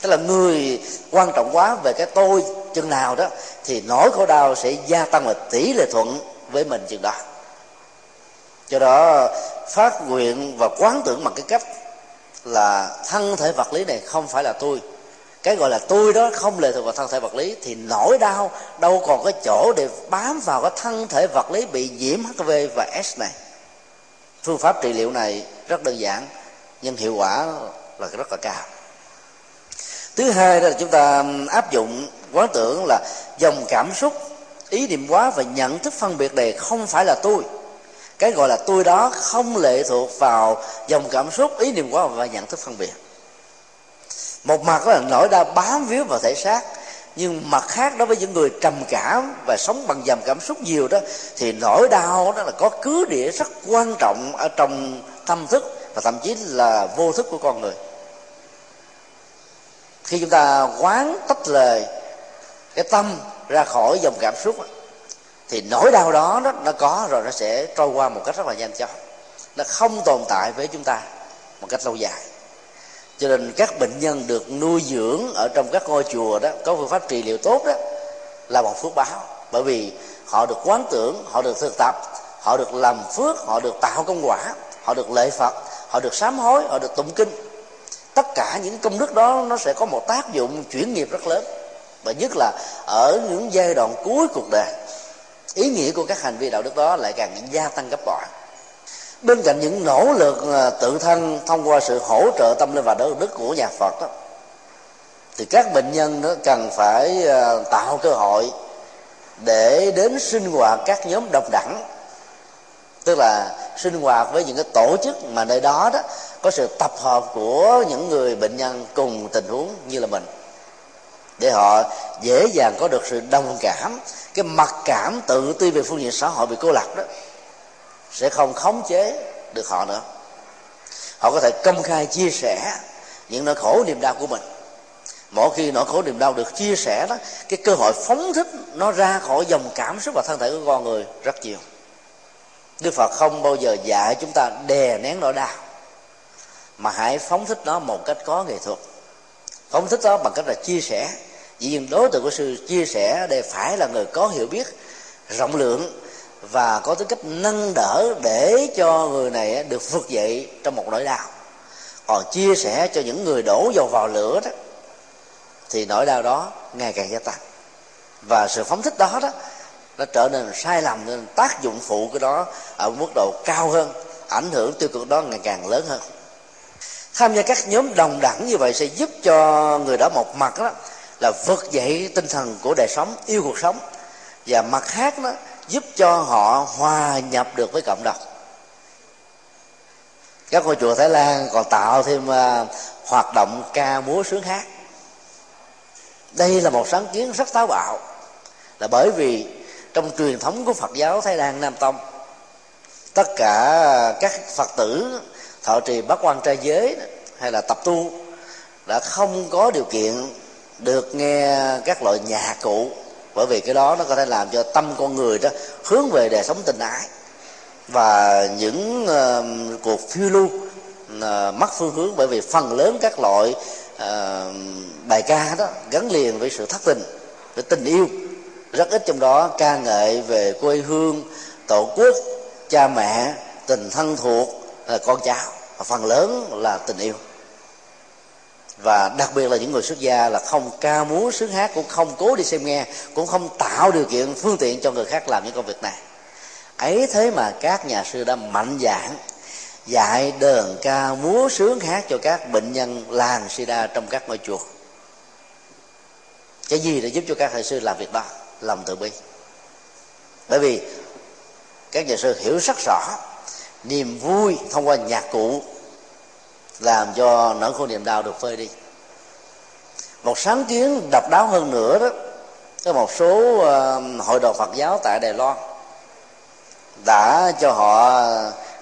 Speaker 3: Tức là người quan trọng quá về cái tôi chừng nào đó thì nỗi khổ đau sẽ gia tăng và tỷ lệ thuận với mình chừng đó. Do đó phát nguyện và quán tưởng bằng cái cách là thân thể vật lý này không phải là tôi. Cái gọi là tôi đó không lệ thuộc vào thân thể vật lý thì nỗi đau đâu còn cái chỗ để bám vào cái thân thể vật lý bị nhiễm hiv và s này. Phương pháp trị liệu này rất đơn giản, nhưng hiệu quả là rất là cao. Thứ hai là chúng ta áp dụng quán tưởng là dòng cảm xúc, ý niệm quá và nhận thức phân biệt này không phải là tôi cái gọi là tôi đó không lệ thuộc vào dòng cảm xúc, ý niệm quá và nhận thức phân biệt. Một mặt là nỗi đau bám víu vào thể xác, nhưng mặt khác đối với những người trầm cảm và sống bằng dòng cảm xúc nhiều đó, thì nỗi đau đó là có cứ địa rất quan trọng ở trong tâm thức và thậm chí là vô thức của con người. Khi chúng ta quán tách lời cái tâm ra khỏi dòng cảm xúc thì nỗi đau đó, nó nó có rồi nó sẽ trôi qua một cách rất là nhanh chóng. Nó không tồn tại với chúng ta một cách lâu dài. Cho nên các bệnh nhân được nuôi dưỡng ở trong các ngôi chùa đó có phương pháp trị liệu tốt đó là một phước báo. Bởi vì họ được quán tưởng họ được thực tập họ được làm phước họ được tạo công quả họ được lệ phật họ được sám hối họ được tụng kinh. Tất cả những công đức đó nó sẽ có một tác dụng chuyển nghiệp rất lớn. Và nhất là ở những giai đoạn cuối cuộc đời ý nghĩa của các hành vi đạo đức đó lại càng gia tăng gấp bội. Bên cạnh những nỗ lực ờ, tự thân thông qua sự hỗ trợ tâm linh và đạo đức của nhà phật đó, thì các bệnh nhân đó cần phải ờ, tạo cơ hội để đến sinh hoạt các nhóm đồng đẳng. Tức là sinh hoạt với những cái tổ chức mà nơi đó đó có sự tập hợp của những người bệnh nhân cùng tình huống như là mình để họ dễ dàng có được sự đồng cảm. Cái mặc cảm tự ti về phương diện xã hội bị cô lập đó, sẽ không khống chế được họ nữa. Họ có thể công khai, chia sẻ những nỗi khổ, niềm đau của mình. Mỗi khi nỗi khổ, niềm đau được chia sẻ đó, cái cơ hội phóng thích nó ra khỏi dòng cảm xúc và thân thể của con người rất nhiều. Đức phật không bao giờ dạy chúng ta đè nén nỗi đau, mà hãy phóng thích nó một cách có nghệ thuật. Phóng thích đó bằng cách là chia sẻ dĩ nhiên đối tượng của sự chia sẻ đây phải là người có hiểu biết, rộng lượng và có tính cách nâng đỡ để cho người này được vực dậy trong một nỗi đau. Còn chia sẻ cho những người đổ dầu vào lửa đó, thì nỗi đau đó ngày càng gia tăng. Và sự phóng thích đó đó, nó trở nên sai lầm, nên tác dụng phụ của đó ở mức độ cao hơn, ảnh hưởng tiêu cực đó ngày càng lớn hơn. Tham gia các nhóm đồng đẳng như vậy sẽ giúp cho người đó một mặt đó là vực dậy tinh thần của đời sống yêu cuộc sống. Và mặt khác đó giúp cho họ hòa nhập được với cộng đồng. Các ngôi chùa thái lan còn tạo thêm uh, hoạt động ca múa sướng hát. Đây là một sáng kiến rất táo bạo. Là bởi vì trong truyền thống của phật giáo thái lan nam tông tất cả các phật tử thọ trì bát quan trai giới hay là tập tu đã không có điều kiện được nghe các loại nhạc cụ bởi vì cái đó nó có thể làm cho tâm con người đó hướng về đời sống tình ái. Và những uh, cuộc phiêu lưu uh, mất phương hướng bởi vì phần lớn các loại uh, bài ca đó gắn liền với sự thất tình với tình yêu. Rất ít trong đó ca ngợi về quê hương tổ quốc cha mẹ tình thân thuộc ờ, con cháu. Và phần lớn là tình yêu và đặc biệt là những người xuất gia là không ca múa, sướng hát, cũng không cố đi xem nghe, cũng không tạo điều kiện, phương tiện cho người khác làm những công việc này. Ấy thế mà các nhà sư đã mạnh dạn dạy đờn ca múa, sướng hát cho các bệnh nhân làng sida trong các ngôi chùa. Cái gì để giúp cho các thầy sư làm việc đó? Lòng từ bi. Bởi vì các nhà sư hiểu rất rõ, niềm vui thông qua nhạc cụ làm cho nỗi khổ niềm đau được phơi đi. Một sáng kiến độc đáo hơn nữa đó có một số uh, hội đồng Phật giáo tại Đài Loan đã cho họ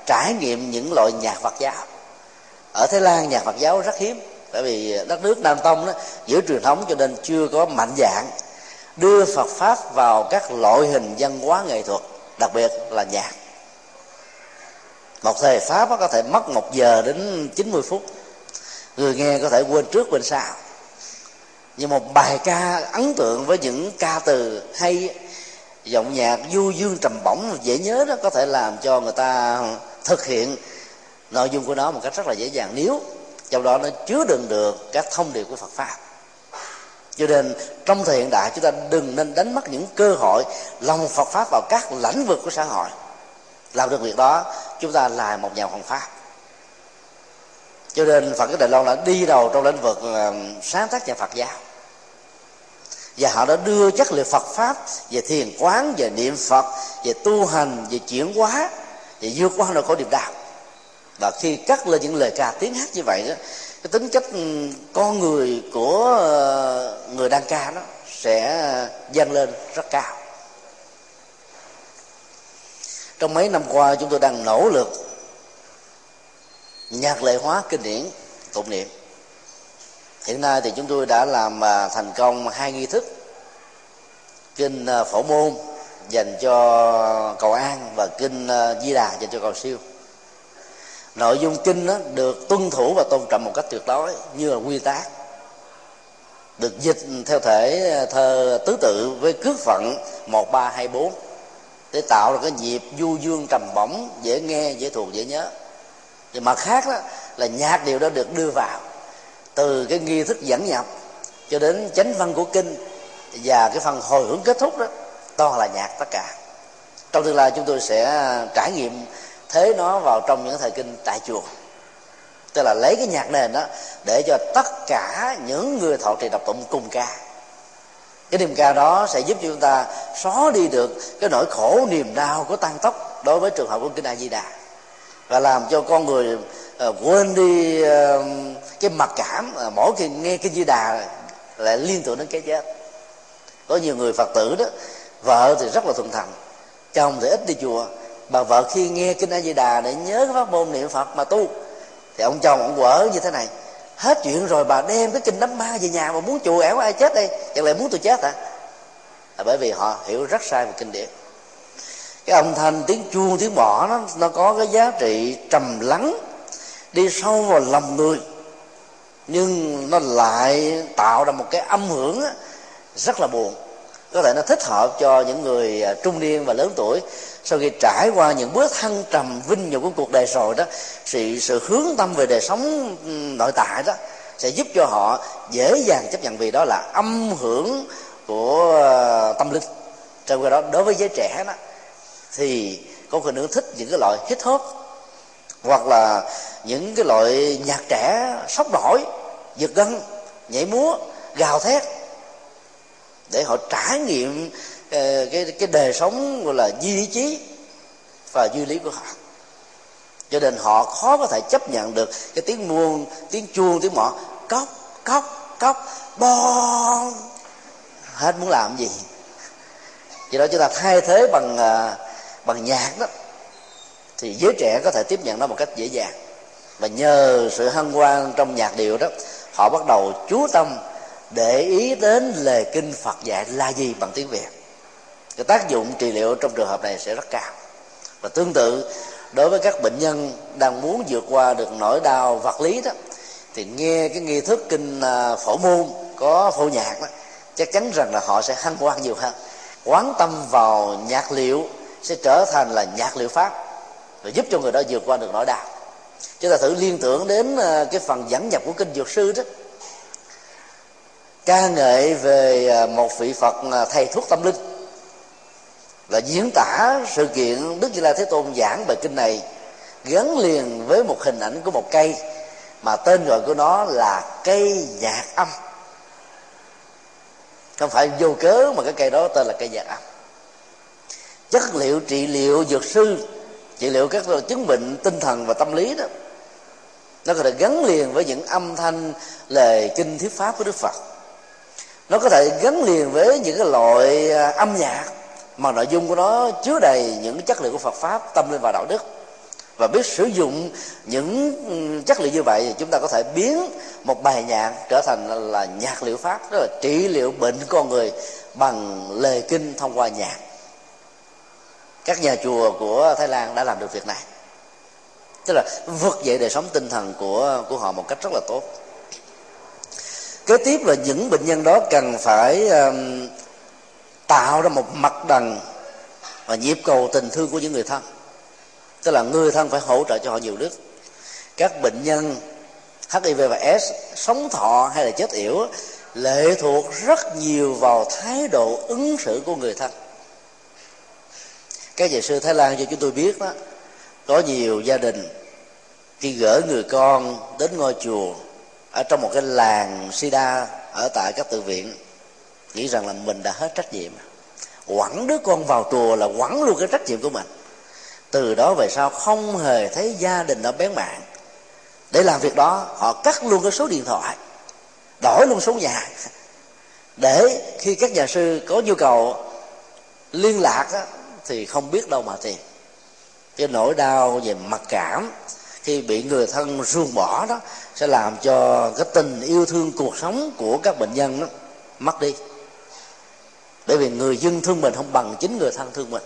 Speaker 3: trải nghiệm những loại nhạc Phật giáo. Ở Thái Lan nhạc Phật giáo rất hiếm bởi vì đất nước Nam Tông đó giữ truyền thống cho nên chưa có mạnh dạng đưa Phật pháp vào các loại hình văn hóa nghệ thuật đặc biệt là nhạc một thời pháp có thể mất một giờ đến 90 phút. Người nghe có thể quên trước quên sau. Nhưng một bài ca ấn tượng với những ca từ hay, giọng nhạc du dương trầm bổng dễ nhớ đó có thể làm cho người ta thực hiện nội dung của nó một cách rất là dễ dàng. Nếu trong đó nó chứa đựng được các thông điệp của Phật pháp. Cho nên trong thời hiện đại chúng ta đừng nên đánh mất những cơ hội lòng Phật pháp vào các lĩnh vực của xã hội. Làm được việc đó chúng ta là một nhà hoàng pháp. Cho nên phật cái đài loan đã đi đầu trong lĩnh vực ờ, sáng tác nhà phật giáo. Và họ đã đưa chất liệu phật pháp về thiền quán, về niệm phật, về tu hành, về chuyển hóa, về vượt qua nỗi khổ niềm đạo. Và khi cắt lên những lời ca tiếng hát như vậy đó, cái tính cách ừ, con người của ờ, người đang ca đó sẽ dâng lên rất cao trong mấy năm qua chúng tôi đang nỗ lực nhạc lệ hóa kinh điển tụng niệm. Hiện nay thì chúng tôi đã làm à, thành công hai nghi thức kinh à, phổ môn dành cho cầu an và kinh à, di đà dành cho cầu siêu. Nội dung kinh đó được tuân thủ và tôn trọng một cách tuyệt đối như là quy tắc, được dịch theo thể thơ tứ tự với cước phận một ba hai bốn để tạo ra cái nhịp du dương trầm bổng, dễ nghe, dễ thuộc, dễ nhớ. Thì mặt khác đó là nhạc điệu đó được đưa vào từ cái nghi thức dẫn nhập cho đến chánh văn của kinh và cái phần hồi hướng kết thúc đó toàn là nhạc tất cả. Trong tương lai chúng tôi sẽ trải nghiệm thế nó vào trong những thời kinh tại chùa. Tức là lấy cái nhạc nền đó để cho tất cả những người thọ trì đọc tụng cùng ca cái niềm ca đó sẽ giúp cho chúng ta xóa đi được cái nỗi khổ niềm đau của tăng tốc đối với trường hợp của kinh a di đà. Và làm cho con người uh, quên đi uh, cái mặc cảm uh, mỗi khi nghe kinh di đà lại liên tưởng đến cái chết. Có nhiều người phật tử đó vợ thì rất là thuần thành chồng thì ít đi chùa. Bà vợ khi nghe kinh a di đà để nhớ cái pháp môn niệm phật mà tu thì ông chồng ông quở như thế này hết chuyện rồi bà đem cái kinh đám ma về nhà mà muốn chùa ẻo ai chết đây? Chẳng lẽ muốn tôi chết hả? À, bởi vì họ hiểu rất sai về kinh điển. Cái âm thanh tiếng chuông tiếng mỏ nó nó có cái giá trị trầm lắng đi sâu vào lòng người. Nhưng nó lại tạo ra một cái âm hưởng rất là buồn. Có thể nó thích hợp cho những người à, trung niên và lớn tuổi sau khi trải qua những bước thăng trầm vinh nhục của cuộc đời rồi đó sự sự hướng tâm về đời sống nội tại đó sẽ giúp cho họ dễ dàng chấp nhận vì đó là âm hưởng của ờ, tâm linh. Trong khi đó, đối với giới trẻ đó, thì có khuynh hướng thích những cái loại hip hop hoặc là những cái loại nhạc trẻ sốc nổi, giật gân, nhảy múa, gào thét để họ trải nghiệm Ờ, cái cái đời sống gọi là duy trí và duy lý của họ. Cho nên họ khó có thể chấp nhận được cái tiếng muôn, tiếng chuông, tiếng mỏ. Cốc cốc cốc, bon. Hết muốn làm gì? Do đó chúng ta thay thế bằng ờ, bằng nhạc đó, thì giới trẻ có thể tiếp nhận nó một cách dễ dàng. Và nhờ sự hân hoan trong nhạc điệu đó, họ bắt đầu chú tâm để ý đến lời kinh phật dạy là gì bằng tiếng việt cái tác dụng trị liệu trong trường hợp này sẽ rất cao. Và tương tự, đối với các bệnh nhân đang muốn vượt qua được nỗi đau vật lý đó, thì nghe cái nghi thức kinh à, phổ môn có phổ nhạc đó, chắc chắn rằng là họ sẽ hăng hoan nhiều hơn. Quán tâm vào nhạc liệu sẽ trở thành là nhạc liệu pháp, và giúp cho người đó vượt qua được nỗi đau. Chúng ta thử liên tưởng đến à, cái phần dẫn nhập của kinh dược sư đó. Ca ngợi về à, một vị phật thầy thuốc tâm linh và diễn tả sự kiện đức như lai thế tôn giảng bài kinh này gắn liền với một hình ảnh của một cây, mà tên gọi của nó là cây nhạc âm. Không phải vô cớ mà cái cây đó tên là cây nhạc âm. Chất liệu trị liệu dược sư, trị liệu các chứng bệnh tinh thần và tâm lý đó, nó có thể gắn liền với những âm thanh, lời kinh thuyết pháp của đức phật. Nó có thể gắn liền với những cái loại à, âm nhạc mà nội dung của nó chứa đầy những chất liệu của phật pháp tâm linh và đạo đức. Và biết sử dụng những chất liệu như vậy thì chúng ta có thể biến một bài nhạc trở thành là nhạc liệu pháp tức là trị liệu bệnh con người bằng lời kinh thông qua nhạc. Các nhà chùa của thái lan đã làm được việc này. Tức là vực dậy đời sống tinh thần của của họ một cách rất là tốt. Kế tiếp là những bệnh nhân đó cần phải um, tạo ra một mặt đằng và nhịp cầu tình thương của những người thân. Tức là người thân phải hỗ trợ cho họ nhiều đức. Các bệnh nhân hiv và s sống thọ hay là chết yểu lệ thuộc rất nhiều vào thái độ ứng xử của người thân. Các nhà sư thái lan cho chúng tôi biết đó, có nhiều gia đình khi gửi người con đến ngôi chùa ở trong một cái làng sida ở tại các tự viện nghĩ rằng là mình đã hết trách nhiệm. Quẳng đứa con vào chùa là quẳng luôn cái trách nhiệm của mình. Từ đó về sau không hề thấy gia đình nó bén mạng. Để làm việc đó họ cắt luôn cái số điện thoại. Đổi luôn số nhà. Để khi các nhà sư có nhu cầu liên lạc á, thì không biết đâu mà tìm. Cái nỗi đau về mặc cảm khi bị người thân ruồng bỏ đó sẽ làm cho cái tình yêu thương cuộc sống của các bệnh nhân đó mất đi bởi vì người dân thương mình không bằng chính người thân thương mình.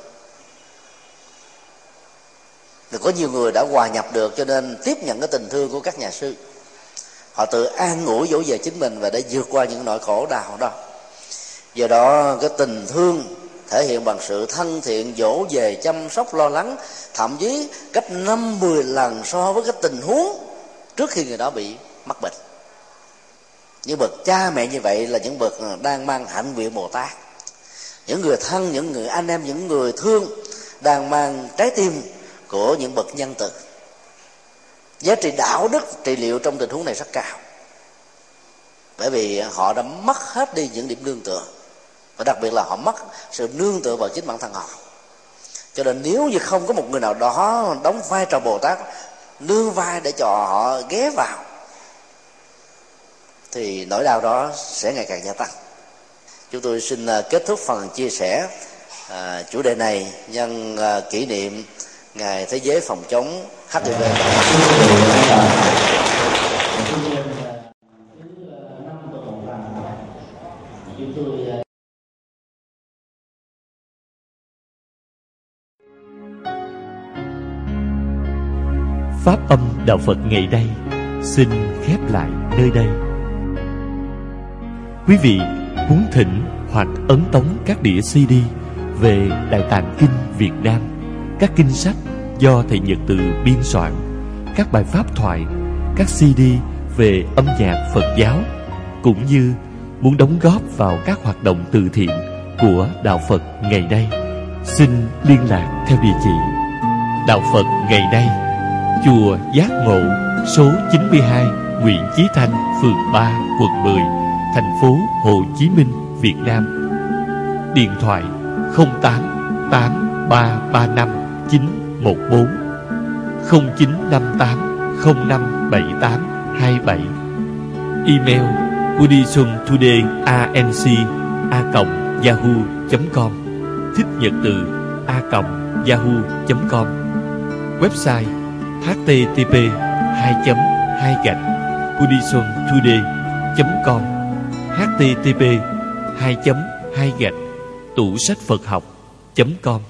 Speaker 3: Thì có nhiều người đã hòa nhập được cho nên tiếp nhận cái tình thương của các nhà sư. Họ tự an ủi dỗ về chính mình và để vượt qua những nỗi khổ đau đó. Do đó, cái tình thương thể hiện bằng sự thân thiện, dỗ về chăm sóc, lo lắng, thậm chí gấp năm, mười lần so với cái tình huống trước khi người đó bị mắc bệnh. Những bậc cha mẹ như vậy là những bậc đang mang hạnh nguyện bồ tát những người thân, những người anh em, những người thương đang mang trái tim của những bậc nhân từ. Giá trị đạo đức, trị liệu trong tình huống này rất cao. Bởi vì họ đã mất hết đi những điểm nương tựa. Và đặc biệt là họ mất sự nương tựa vào chính bản thân họ. Cho nên nếu như không có một người nào đó đóng vai trò bồ tát, nương vai để cho họ ghé vào, thì nỗi đau đó sẽ ngày càng gia tăng chúng tôi xin à, kết thúc phần chia sẻ à, chủ đề này nhân à, kỷ niệm ngày thế giới phòng chống hiv
Speaker 2: pháp âm đạo phật ngày đây xin khép lại nơi đây. Quý vị muốn thỉnh hoặc ấn tống các đĩa CD về Đại Tạng Kinh Việt Nam, các kinh sách do Thầy Nhật Từ biên soạn, các bài pháp thoại, các CD về âm nhạc Phật giáo, cũng như muốn đóng góp vào các hoạt động từ thiện của Đạo Phật ngày nay, xin liên lạc theo địa chỉ Đạo Phật ngày nay, chùa Giác Ngộ, số 92, Nguyễn Chí Thanh, phường 3, quận 10, thành phố Hồ Chí Minh, Việt Nam. Điện thoại 08 8335 914 0958 0578 27 Email buddhismtodayanc.yahoo.com Thích nhật từ a yahoo.com Website http 2 2 gạch buddhismtoday.com http 2 2 gạch tủ sách Phật học.com